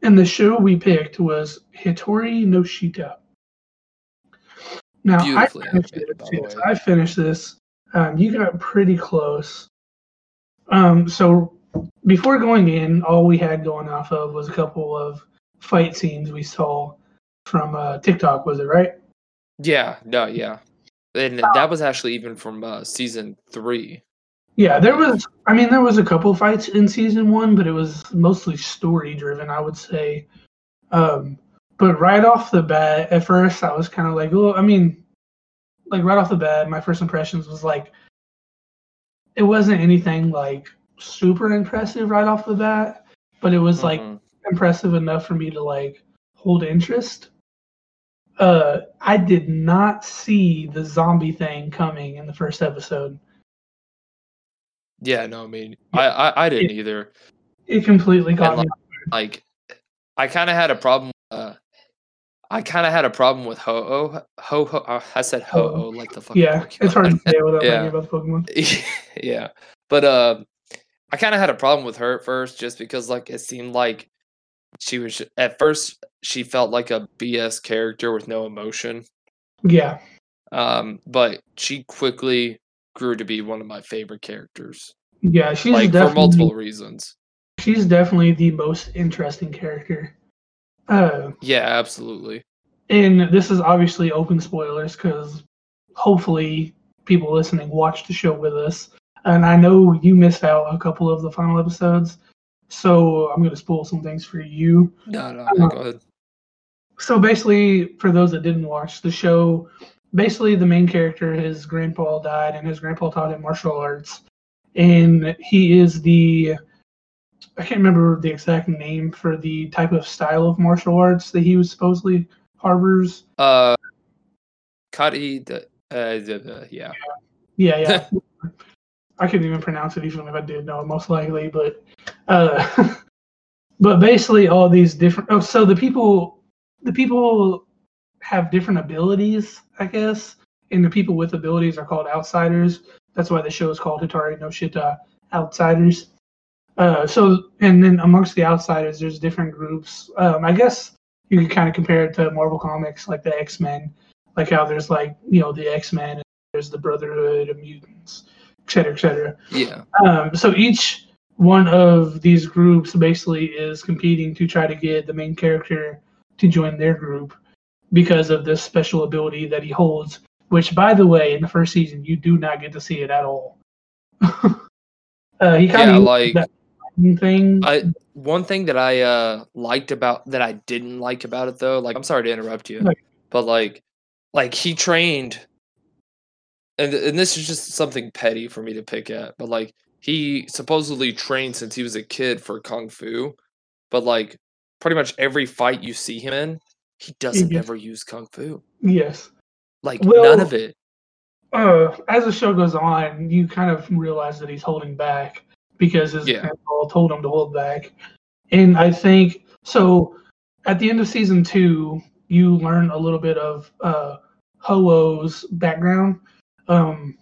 S1: And the show we picked was Hitori no Shita. Now, I finished, it,
S2: by the way.
S1: I finished this. Um, you got pretty close. Um, so before going in, all we had going off of was a couple of fight scenes we saw from uh, TikTok. Was it right?
S2: yeah no yeah and that was actually even from uh season three
S1: Yeah, there was. I mean, there was a couple fights in season one, but it was mostly story driven. I would say, um, but right off the bat, at first I was kind of like, oh, I mean, like right off the bat, my first impressions was like, it wasn't anything like super impressive right off the bat, but it was like
S2: Mhm.
S1: impressive enough for me to like hold interest. Uh, I did not see the zombie thing coming in the first episode.
S2: Yeah, no, I mean, I I, I didn't either.
S1: It completely got
S2: like-
S1: me.
S2: Like, I kind of had a problem. Uh, I kind of had a problem with Ho Ho Ho. uh, I said Ho Oh like the fucking
S1: Yeah, it's hard to say without
S2: Yeah.
S1: about Pokemon.
S2: yeah, but uh, I kind of had a problem with her at first, just because like it seemed like she was at first she felt like a BS character with no emotion.
S1: Yeah,
S2: Um, but she quickly grew to be one of my favorite characters,
S1: yeah, she's
S2: like for multiple reasons.
S1: she's definitely the most interesting character. Uh,
S2: Yeah, absolutely.
S1: and this is obviously open spoilers because hopefully people listening watch the show with us. And I know you missed out a couple of the final episodes, so I'm going to spoil some things for you.
S2: No, no, go ahead.
S1: So basically, for those that didn't watch the show, basically the main character, his grandpa died, and his grandpa taught him martial arts, and he is the I can't remember the exact name for the type of style of martial arts that he was supposedly harbors.
S2: Uh, Kari, the, uh, the, the, yeah,
S1: Yeah, yeah. I couldn't even pronounce it even if I did know most likely. But uh, but basically all these different. Oh, so the people the people have different abilities, I guess, and the people with abilities are called outsiders. That's why the show is called Hitori no Shita Outsiders. Uh, so and then amongst the outsiders, there's different groups. Um, I guess you can kind of compare it to Marvel comics, like the X Men, like how there's like you know the X Men there's the Brotherhood of Mutants, et cetera, et cetera.
S2: yeah,
S1: Um, so each one of these groups basically is competing to try to get the main character to join their group because of this special ability that he holds. Which, by the way, in the first season, you do not get to see it at all. uh, he kind
S2: yeah.
S1: of
S2: Like
S1: that thing.
S2: I one thing that I uh liked about that I didn't like about it though, like I'm sorry to interrupt you,
S1: No.
S2: but like like he trained and and this is just something petty for me to pick at, but like he supposedly trained since he was a kid for kung fu, but like pretty much every fight you see him in, he doesn't ever use kung fu.
S1: yes.
S2: Like
S1: Well,
S2: none of it.
S1: uh, as the show goes on, you kind of realize that he's holding back because his
S2: Yeah.
S1: grandpa told him to hold back. And I think so. At the end of season two, you learn a little bit of uh, background. Um,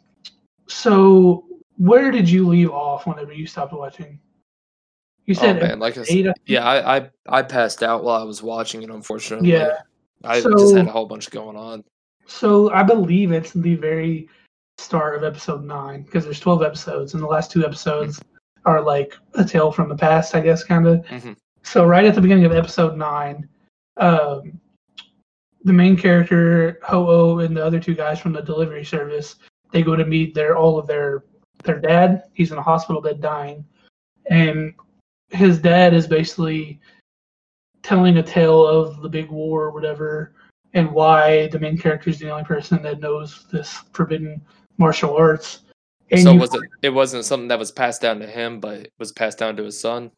S1: so where did you leave off whenever you stopped watching? You
S2: Oh
S1: said
S2: man, like I said. Yeah, I, I I passed out while I was watching it. Unfortunately,
S1: Yeah.
S2: I just had a whole bunch going on.
S1: So I believe it's the very start of episode nine because there's 12 episodes, and the last two episodes are like a tale from the past, I guess, kind of.
S2: Mhm.
S1: So right at the beginning of episode nine, um, the main character Ho-Oh and the other two guys from the delivery service they go to meet their all of their their dad. He's in a hospital bed dying, and his dad is basically telling a tale of the big war or whatever and why the main character is the only person that knows this forbidden martial arts. And
S2: so
S1: you-
S2: was it? It wasn't something that was passed down to him, but it was passed down to his son.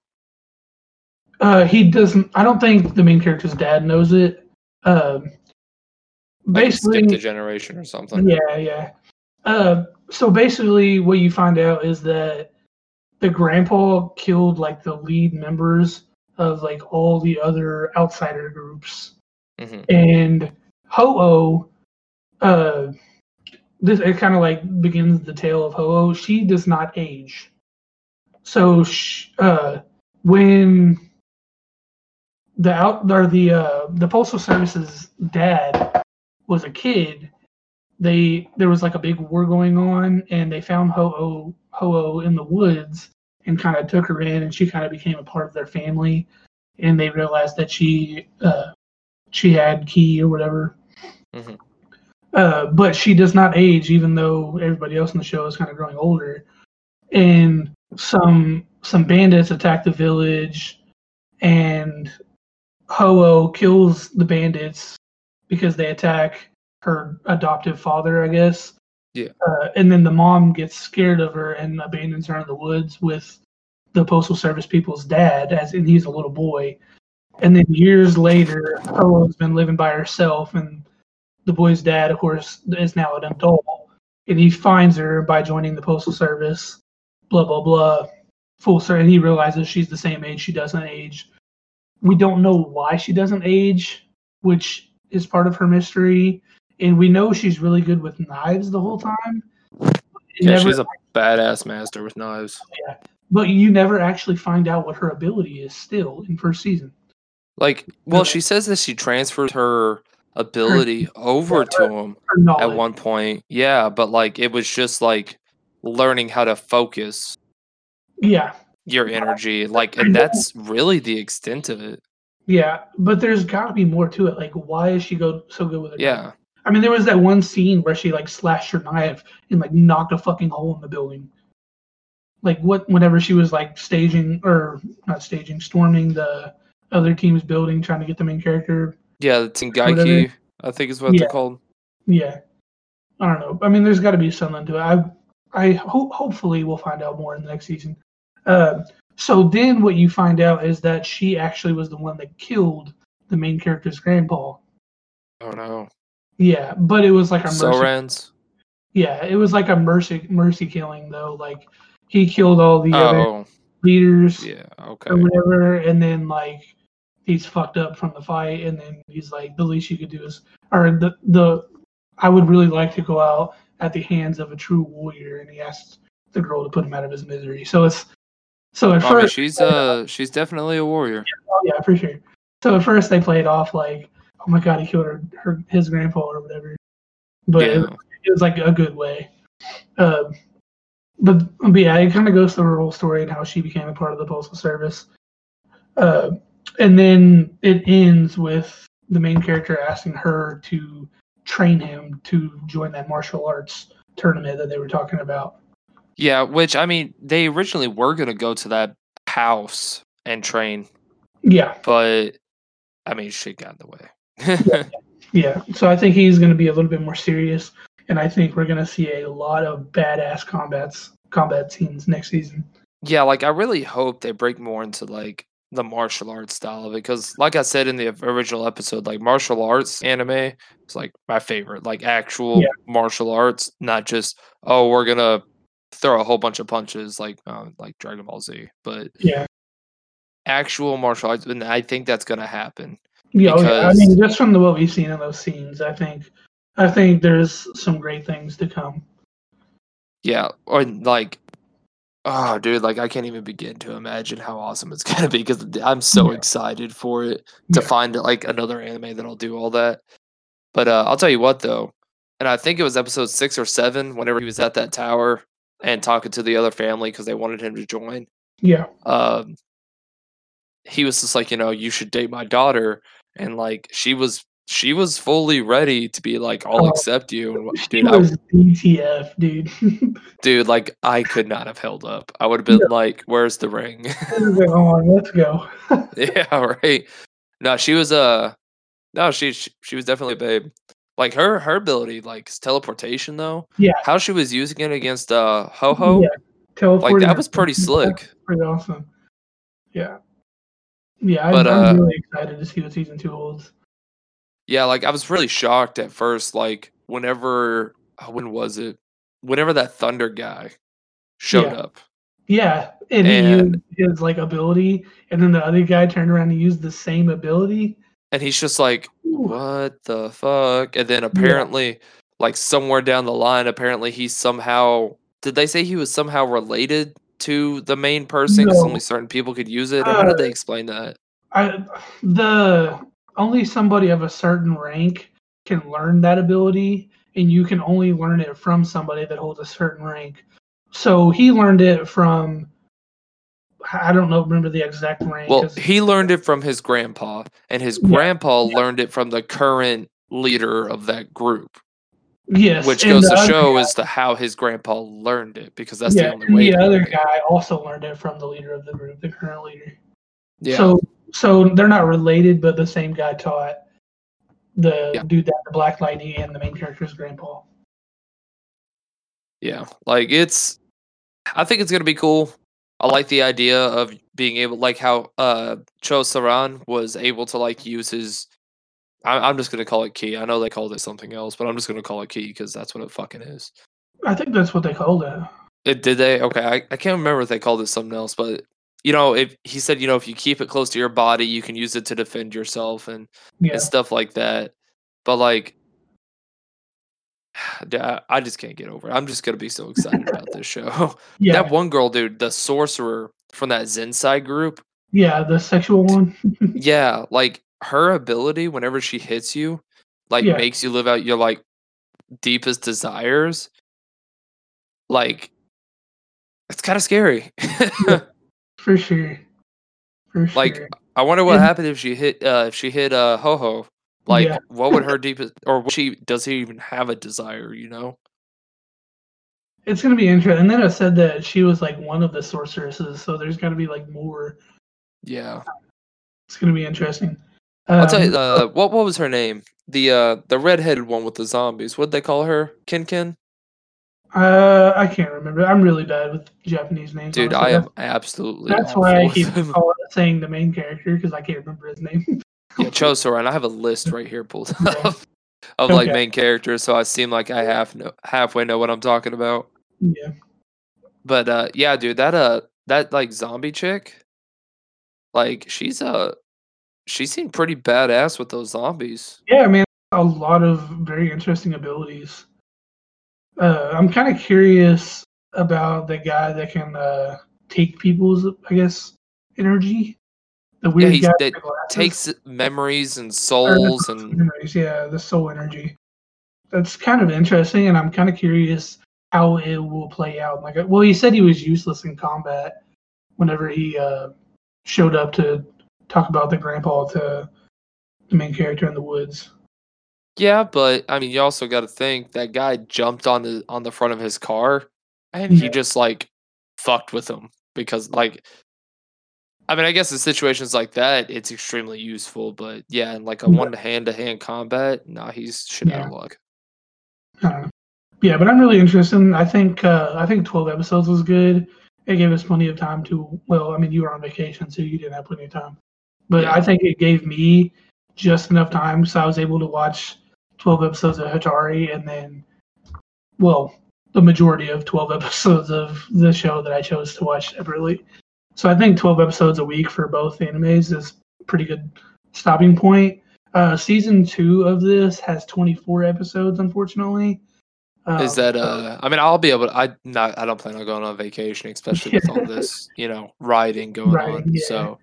S1: uh, he doesn't. I don't think the main character's dad knows it. Um,
S2: Like
S1: basically,
S2: a generation or something.
S1: yeah, yeah. Uh, so basically, what you find out is that the grandpa killed like the lead members of like all the other outsider groups.
S2: Mhm.
S1: and Ho-Oh, uh, this it kind of like begins the tale of Ho-Oh. She does not age, so sh- uh, when the out or the uh, the postal service's dad was a kid, they there was like a big war going on, and they found Ho-Oh Ho-Oh in the woods and kind of took her in, and she kind of became a part of their family, and they realized that she uh, she had key or whatever.
S2: Mhm.
S1: Uh, but she does not age, even though everybody else in the show is kind of growing older. And some some bandits attack the village, and Ho-Oh kills the bandits because they attack her adoptive father, I guess.
S2: Yeah.
S1: Uh, and then the mom gets scared of her and abandons her in the woods with the postal service people's dad, as and he's a little boy. And then years later, Ho-Oh's been living by herself, and the boy's dad, of course, is now an adult, and he finds her by joining the postal service. Blah blah blah. Full circle, and he realizes she's the same age. She doesn't age. We don't know why she doesn't age, which is part of her mystery. And we know she's really good with knives the whole time.
S2: Yeah,
S1: never-
S2: she's a badass master with knives.
S1: Yeah, but you never actually find out what her ability is still in first season.
S2: Like, well, she says that she transferred her ability over to him at one point. Yeah, but like it was just like learning how to focus
S1: Yeah,
S2: your energy. Like, and that's really the extent of it.
S1: yeah, but there's got to be more to it. Like, why is she go so good with it?
S2: Yeah.
S1: I mean, there was that one scene where she like slashed her knife and like knocked a fucking hole in the building. Like what? Whenever she was like staging or not staging, storming the other team's building, trying to get the main character.
S2: Yeah, the Tengaiki. I think is what
S1: Yeah.
S2: they're called.
S1: Yeah, I don't know. I mean, there's got to be something to it. I, I hope hopefully we'll find out more in the next season. Uh, so then what you find out is that she actually was the one that killed the main character's grandpa.
S2: Oh no.
S1: Yeah, but it was like a mercy
S2: Sorans?
S1: Yeah, it was like a mercy mercy killing though. Like he killed all the other
S2: Oh,
S1: leaders
S2: yeah, okay.
S1: or whatever, and then like he's fucked up from the fight, and then he's like, the least you could do is, or the the, I would really like to go out at the hands of a true warrior, and he asked the girl to put him out of his misery. So it's so at
S2: I
S1: first,
S2: she's uh she's definitely a warrior.
S1: oh, yeah, for sure. So at first they played off like, oh my god, he killed her, her his grandpa or whatever, but it,
S2: Yeah.
S1: it was like a good way. Uh, but, but yeah, it kind of goes through her whole story and how she became a part of the postal service. Uh, and then it ends with the main character asking her to train him to join that martial arts tournament that they were talking about.
S2: Yeah, which I mean, they originally were gonna go to that house and train,
S1: Yeah,
S2: but I mean, shit got in the way.
S1: Yeah. So I think he's going to be a little bit more serious, and I think we're going to see a lot of badass combats combat scenes next season.
S2: yeah, like I really hope they break more into like the martial arts style of it because, like I said in the original episode, like martial arts anime is like my favorite, like actual
S1: Yeah.
S2: martial arts, not just oh we're gonna throw a whole bunch of punches like uh, like Dragon Ball Z, but
S1: Yeah.
S2: actual martial arts, and I think that's gonna happen.
S1: Yeah, oh, yeah. I mean, just from the what we've seen in those scenes, I think, I think there's some great things to come.
S2: Yeah, or like, oh, dude, like I can't even begin to imagine how awesome it's gonna be because I'm so
S1: Yeah.
S2: excited for it to
S1: Yeah.
S2: find like another anime that'll do all that. But uh, I'll tell you what though, and I think it was episode six or seven whenever he was at that tower and talking to the other family because they wanted him to join.
S1: Yeah,
S2: Um, he was just like, you know, you should date my daughter, and like she was. She was fully ready to be like, "I'll
S1: Oh,
S2: accept you." And
S1: she
S2: dude, I,
S1: was DTF, dude.
S2: dude like i could not have held up i would have been like where's the ring
S1: on, let's go.
S2: yeah right no she was uh no she, she she was definitely a babe like her her ability like teleportation though
S1: Yeah.
S2: how she was using it against uh ho ho
S1: Yeah,
S2: like that was pretty slick
S1: Pretty awesome. Yeah, yeah. I'm,
S2: But,
S1: I'm
S2: uh,
S1: really excited to see what season two holds.
S2: yeah like i was really shocked at first like whenever uh, when was it whenever that thunder guy showed
S1: Yeah.
S2: up
S1: Yeah, and he used his like ability, and then the other guy turned around and used the same ability.
S2: and he's just like what the fuck and then apparently like somewhere down the line apparently he somehow did they say he was somehow related to the main person because
S1: No.
S2: only certain people could use it or how did
S1: Uh,
S2: they explain that
S1: I the only somebody of a certain rank can learn that ability, and you can only learn it from somebody that holds a certain rank. So he learned it from I don't know, remember the exact rank.
S2: well he learned it from his grandpa and his
S1: Yeah,
S2: grandpa learned it from the current leader of that group
S1: yes,
S2: which goes to show
S1: guy-
S2: as to how his grandpa learned it because that's
S1: yeah,
S2: the only way
S1: the other guy also learned it from the leader of the group, the current leader.
S2: yeah
S1: So so they're not related, but the same guy taught the
S2: Yeah.
S1: dude that the Black Lightning and the main character's grandpa.
S2: Yeah, like it's. I think it's gonna be cool. I like the idea of being able, like how uh Cho Saran was able to like use his. I, I'm just gonna call it key. I know they called it something else, but I'm just gonna call it key because that's what it fucking is.
S1: I think that's what they called it.
S2: It did they? Okay, I, I can't remember if they called it something else, but you know, if he said, you know, if you keep it close to your body, you can use it to defend yourself and,
S1: Yeah.
S2: and stuff like that. But like, I I just can't get over it. I'm just gonna be so excited about this show.
S1: Yeah.
S2: That one girl, dude, the sorcerer from that Zensai group.
S1: yeah, the sexual one.
S2: Yeah, like her ability whenever she hits you, like
S1: Yeah.
S2: makes you live out your like deepest desires. Like, it's kind of scary.
S1: For sure. For sure.
S2: Like, I wonder what
S1: And-
S2: happened if she hit uh if she hit uh ho ho. Like
S1: Yeah.
S2: what would her deepest or she does he even have a desire, you know?
S1: it's gonna be interesting. And then i said that she was like one of the sorceresses, so there's gotta be like more.
S2: Yeah.
S1: It's gonna be interesting.
S2: I'll tell you
S1: Um,
S2: uh what what was her name? The uh the redheaded one with the zombies. What'd they call her? Kin Kin?
S1: uh, I can't remember. I'm really bad with Japanese names.
S2: Dude,
S1: honestly.
S2: I am absolutely
S1: That's why I keep calling, saying the main character because I can't remember his name.
S2: Yeah, Chosora, and I have a list right here pulled
S1: Yeah.
S2: up of like main characters, so I seem like I half know halfway know what I'm talking about.
S1: yeah.
S2: But uh yeah, dude, that uh that like zombie chick, like she's uh she seemed pretty badass with those zombies.
S1: Yeah, I mean, a lot of very interesting abilities. Uh, I'm kind of curious about the guy that can uh, take people's, I guess, energy. The weird
S2: he's-
S1: guy
S2: that
S1: with the glasses.
S2: Takes memories and souls
S1: soul
S2: and
S1: memories, yeah, the soul energy. That's kind of interesting, and I'm kind of curious how it will play out. Like, well, he said he was useless in combat whenever he uh, showed up to talk about the grandpa to the main character in the woods.
S2: yeah, but I mean you also gotta think that guy jumped on the on the front of his car and he just like fucked with him because like I mean I guess in situations like that it's extremely useful, but yeah, in like a
S1: Yeah.
S2: one hand to hand combat, nah, he's shit out of luck.
S1: I. Yeah, but I'm really interested. I think uh, I think 12 episodes was good. It gave us plenty of time to. Well, I mean, you were on vacation, so you didn't have plenty of time. But
S2: Yeah.
S1: I think it gave me just enough time, so I was able to watch 12 episodes of Hatari, and then, well, the majority of 12 episodes of the show that I chose to watch separately. So I think 12 episodes a week for both animes is pretty good stopping point. Uh, season two of this has 24 episodes, unfortunately.
S2: Is
S1: Um,
S2: that uh I mean I'll be able to, I not I don't plan on going on vacation, especially with all this, you know, riding going
S1: Riding,
S2: on.
S1: yeah.
S2: So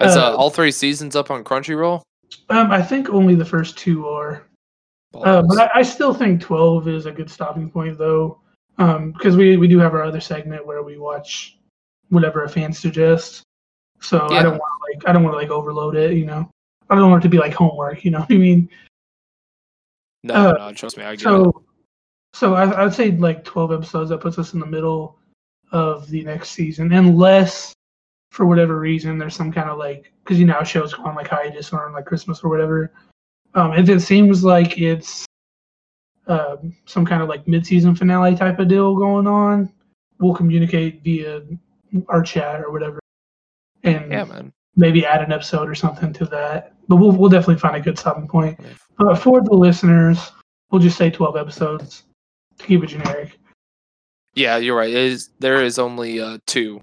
S2: is uh,
S1: Uh,
S2: all three seasons up on Crunchyroll?
S1: Um, I think only the first two are. Uh, but I, I still think 12 is a good stopping point, though, because we, we do have our other segment where we watch whatever a fan suggests. So I don't want to like I don't want to like overload it, you know. I don't want it to be like homework, you know what I mean?
S2: no,
S1: uh,
S2: no, trust me, I get it.
S1: So, so I, I'd say like 12 episodes. That puts us in the middle of the next season, unless for whatever reason there's some kind of like because you know how shows go on like hiatus or on like Christmas or whatever. Um, if it seems like it's um, some kind of like mid-season finale type of deal going on, we'll communicate via our chat or whatever, and
S2: Yeah,
S1: maybe add an episode or something to that. But we'll we'll definitely find a good stopping point. But for the listeners, we'll just say 12 episodes to keep it generic.
S2: Yeah, you're right. It is there is only uh two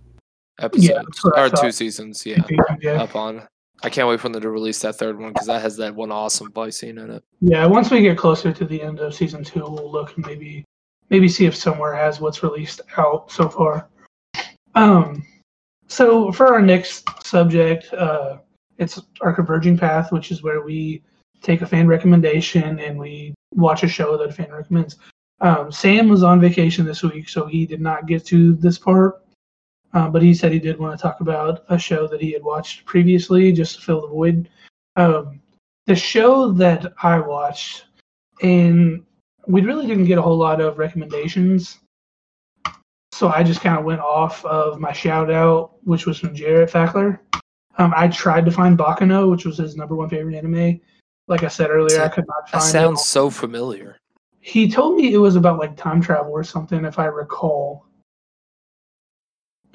S2: episodes
S1: what
S2: or two seasons, yeah,
S1: Yeah.
S2: up on. I can't wait for them to release that third one because that has that one awesome fight scene in it.
S1: Yeah, once we get closer to the end of season two, we'll look and maybe maybe see if somewhere has what's released out so far. Um, so for our next subject, uh, it's our converging path, which is where we take a fan recommendation and we watch a show that a fan recommends. Um, Sam was on vacation this week, so he did not get to this part. Uh, but he said he did want to talk about a show that he had watched previously, just to fill the void. Um, the show that I watched, and we really didn't get a whole lot of recommendations. So I just kind of went off of my shout out, which was from Jared Fackler. Um, I tried to find Baccano, which was his number one favorite anime. Like I said earlier, I could not find That
S2: sounds
S1: it.
S2: so familiar.
S1: He told me it was about like time travel or something, if I recall.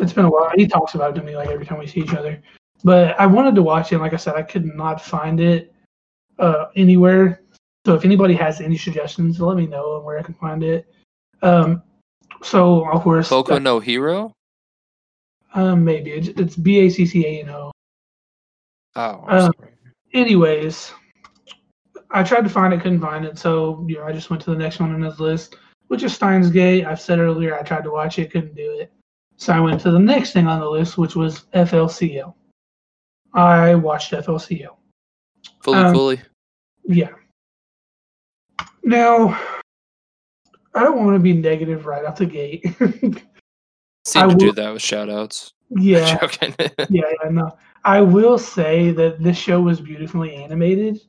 S1: It's been a while. He talks about it to me like every time we see each other. But I wanted to watch it. And like I said, I could not find it uh, anywhere. So if anybody has any suggestions, let me know and where I can find it. Um, so of course,
S2: Boku no Hero?
S1: um, maybe it's, it's B A C C A N O.
S2: Oh,
S1: Um, anyways, I tried to find it, couldn't find it, so you know I just went to the next one on his list, which is Steins Gate. I've said earlier I tried to watch it, couldn't do it, so I went to the next thing on the list, which was FLCL. I watched FLCL.
S2: Fully,
S1: um,
S2: fully.
S1: Yeah. Now, I don't want to be negative right out the gate.
S2: Seem
S1: I
S2: to do
S1: will-
S2: that with shout outs.
S1: yeah, yeah, yeah, no. I will say that this show was beautifully animated.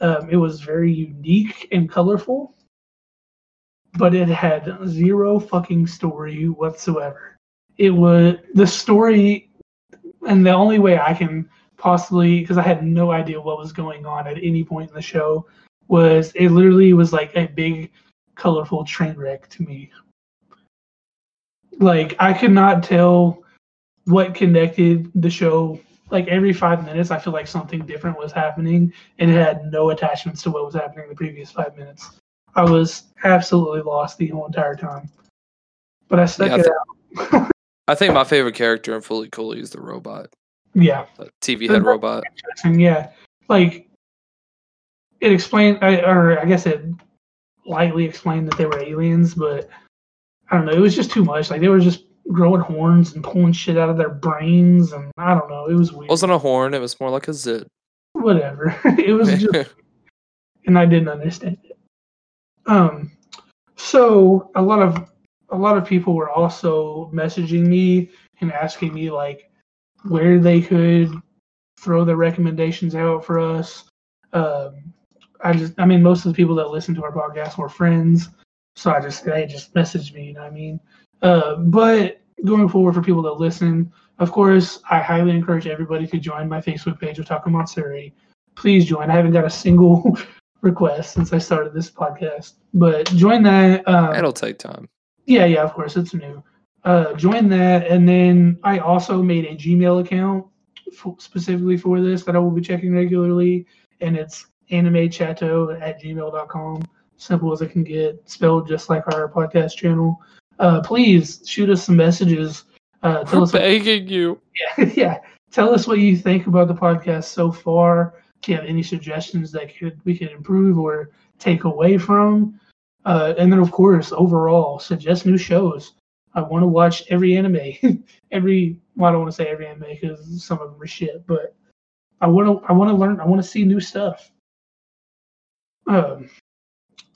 S1: Um, it was very unique and colorful, but it had zero fucking story whatsoever. It was the story, and the only way I can possibly, because I had no idea what was going on at any point in the show, was it literally was like a big, colorful train wreck to me. Like I could not tell what connected the show. Like every five minutes i feel like something different was happening and it had no attachments to what was happening in the previous five minutes. I was absolutely lost the whole entire time. But i stuck
S2: Yeah,
S1: it out
S2: I think my favorite character in Fooly Cooly is the robot,
S1: yeah
S2: the TV head
S1: ro-
S2: robot.
S1: yeah like it explained I, or i guess it lightly explained that they were aliens but i don't know it was just too much like they were just growing horns and pulling shit out of their brains and i don't know it was weird
S2: It wasn't a horn, it was more like a zit.
S1: whatever it was just and I didn't understand it. Um, so a lot of a lot of people were also messaging me and asking me like where they could throw their recommendations out for us. Um, I just, I mean, most of the people that listen to our podcast were friends, so I just they just messaged me. You know what I mean? Uh, but going forward for people that listen, of course, I highly encourage everybody to join my Facebook page, Otaku Matsuri please join. I haven't got a single request since I started this podcast, but join that. Um,
S2: It'll take time.
S1: Yeah, yeah, of course, it's new. Uh, join that, and then I also made a Gmail account f- specifically for this that I will be checking regularly, and it's animechato at gmail.com. Simple as it can get, spelled just like our podcast channel. Uh, please shoot us some messages. Uh, tell
S2: We're
S1: us what
S2: begging you.
S1: yeah, yeah. Tell us what you think about the podcast so far. If you have any suggestions that could we could improve or take away from, uh, and then of course overall suggest new shows. I want to watch every anime, every. Well, I don't want to say every anime because some of them are shit, but I want to. I want to learn. I want to see new stuff. Um,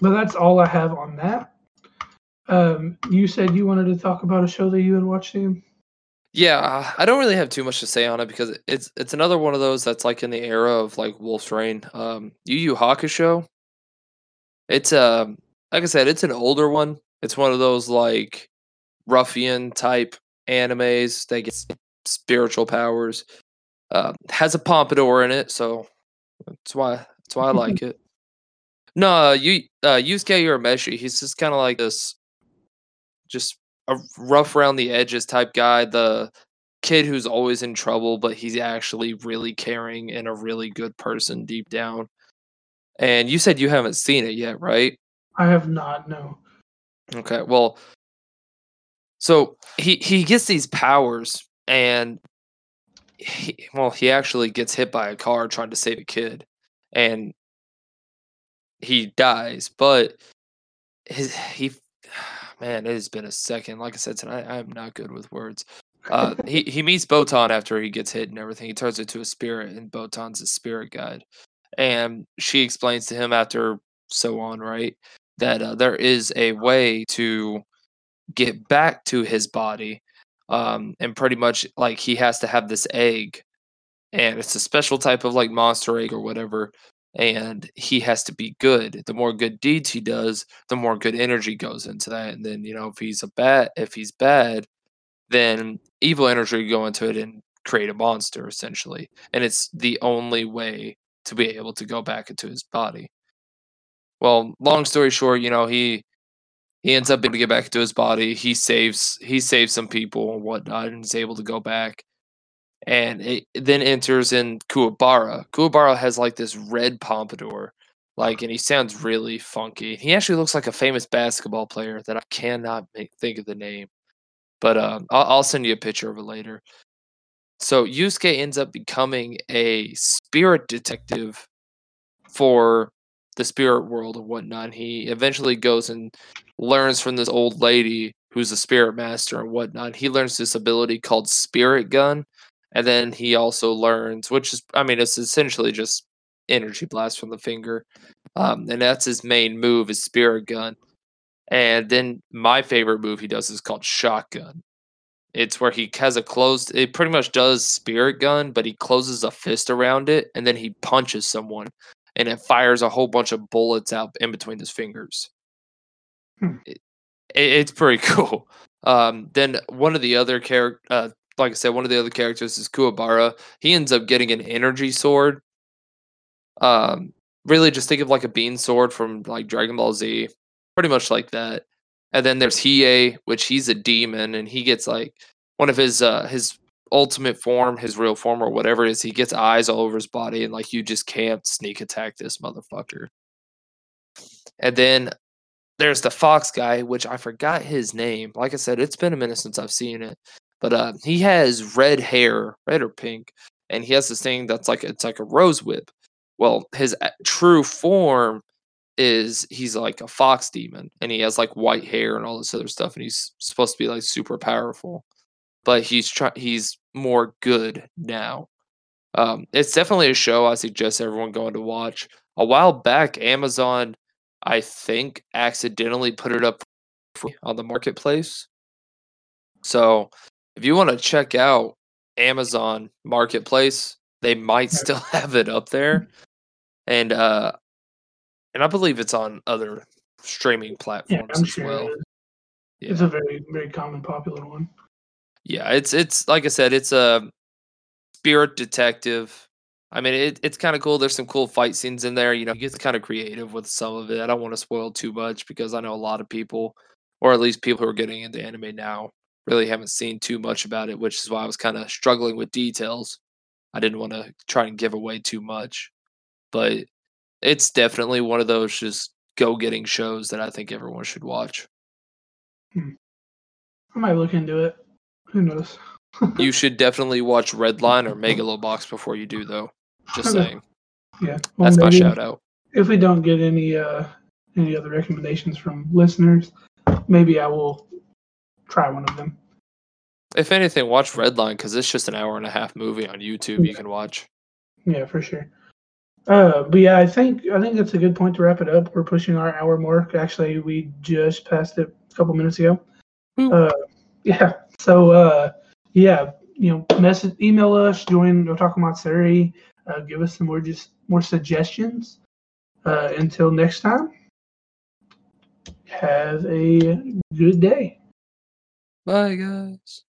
S1: but that's all I have on that. Um, you said you wanted to talk about a show that you had watched, Sam.
S2: Yeah, I don't really have too much to say on it because it's it's another one of those that's like in the era of like Wolf's Rain. Um, Yu Yu Hakusho. It's um like I said, it's an older one. It's one of those like ruffian type animes that gets spiritual powers. Uh, has a pompadour in it, so that's why that's why I like it. No, uh, you uh, Yusuke Urameshi. He's just kind of like this, just a rough around the edges type guy. The kid who's always in trouble, but he's actually really caring and a really good person deep down. And you said you haven't seen it yet, right?
S1: I have not. No.
S2: Okay. Well, so he he gets these powers, and he, well, he actually gets hit by a car trying to save a kid, and he dies. But his he, man, it has been a second. Like I said tonight, I am not good with words. Uh, he he meets Botan after he gets hit and everything. He turns into a spirit, and Botan's a spirit guide. And she explains to him after so on, right, that uh, there is a way to get back to his body, um, and pretty much like he has to have this egg, and it's a special type of like monster egg or whatever. And he has to be good. The more good deeds he does, the more good energy goes into that. And then you know if he's a bad, if he's bad, then evil energy go into it and create a monster essentially, and it's the only way to be able to go back into his body. Well, long story short, you know he he ends up able to get back to his body. He saves he saves some people and whatnot, and is able to go back. And it then enters in Kuwabara. Kuwabara has like this red pompadour, like, and he sounds really funky. He actually looks like a famous basketball player that I cannot make, think of the name, but um, I'll, I'll send you a picture of it later. So Yusuke ends up becoming a spirit detective for the spirit world and whatnot. He eventually goes and learns from this old lady who's a spirit master and whatnot. He learns this ability called Spirit Gun, and then he also learns, which is, I mean, it's essentially just energy blast from the finger, um, and that's his main move is Spirit Gun. And then my favorite move he does is called Shotgun. It's where he has a closed. It pretty much does Spirit Gun, but he closes a fist around it, and then he punches someone, and it fires a whole bunch of bullets out in between his fingers.
S1: Hmm.
S2: It, it's pretty cool. Um, then one of the other character, uh, like I said, one of the other characters is Kuwabara. He ends up getting an energy sword. Um, really, just think of like a beam sword from like Dragon Ball Z, pretty much like that. And then there's Hiei, which he's a demon, and he gets like one of his uh his ultimate form, his real form or whatever it is, he gets eyes all over his body, and like you just can't sneak attack this motherfucker. And then there's the Fox guy, which I forgot his name. Like I said, it's been a minute since I've seen it. But uh, he has red hair, red or pink, and he has this thing that's like it's like a rose whip. Well, his true form is he's like a fox demon, and he has like white hair and all this other stuff, and he's supposed to be like super powerful. But he's try- he's more good now. Um, it's definitely a show I suggest everyone going to watch. A while back, Amazon, I think, accidentally put it up on the marketplace. So if you want to check out Amazon Marketplace, they might still have it up there. And uh and I believe it's on other streaming
S1: Yeah,
S2: platforms
S1: I'm
S2: as
S1: sure
S2: well.
S1: it.
S2: Yeah.
S1: It's a very, very common, popular one.
S2: Yeah, it's it's like I said, it's a spirit detective. I mean, it, it's kind of cool. There's some cool fight scenes in there. You know, he gets kind of creative with some of it. I don't want to spoil too much because I know a lot of people, or at least people who are getting into anime now, really haven't seen too much about it, which is why I was kind of struggling with details. I didn't want to try and give away too much, but it's definitely one of those just go getting shows that I think everyone should watch. Hmm.
S1: I might look into it. Who knows?
S2: You should definitely watch Redline or Megalobox before you do, though. Just
S1: Okay.
S2: saying.
S1: Yeah. Well,
S2: That's my shout out.
S1: If we don't get any uh any other recommendations from listeners, maybe I will try one of them.
S2: If anything, watch Redline because it's just an hour and a half movie on YouTube you can watch.
S1: Yeah, for sure. Uh, but yeah, I think I think that's a good point to wrap it up. We're pushing our hour mark. Actually, we just passed it a couple minutes ago. Uh, yeah. So uh, yeah, you know, message, email us, join Otaku Matsuri, uh, give us some more just more suggestions. Uh, until next time, have a good day.
S2: Bye, guys.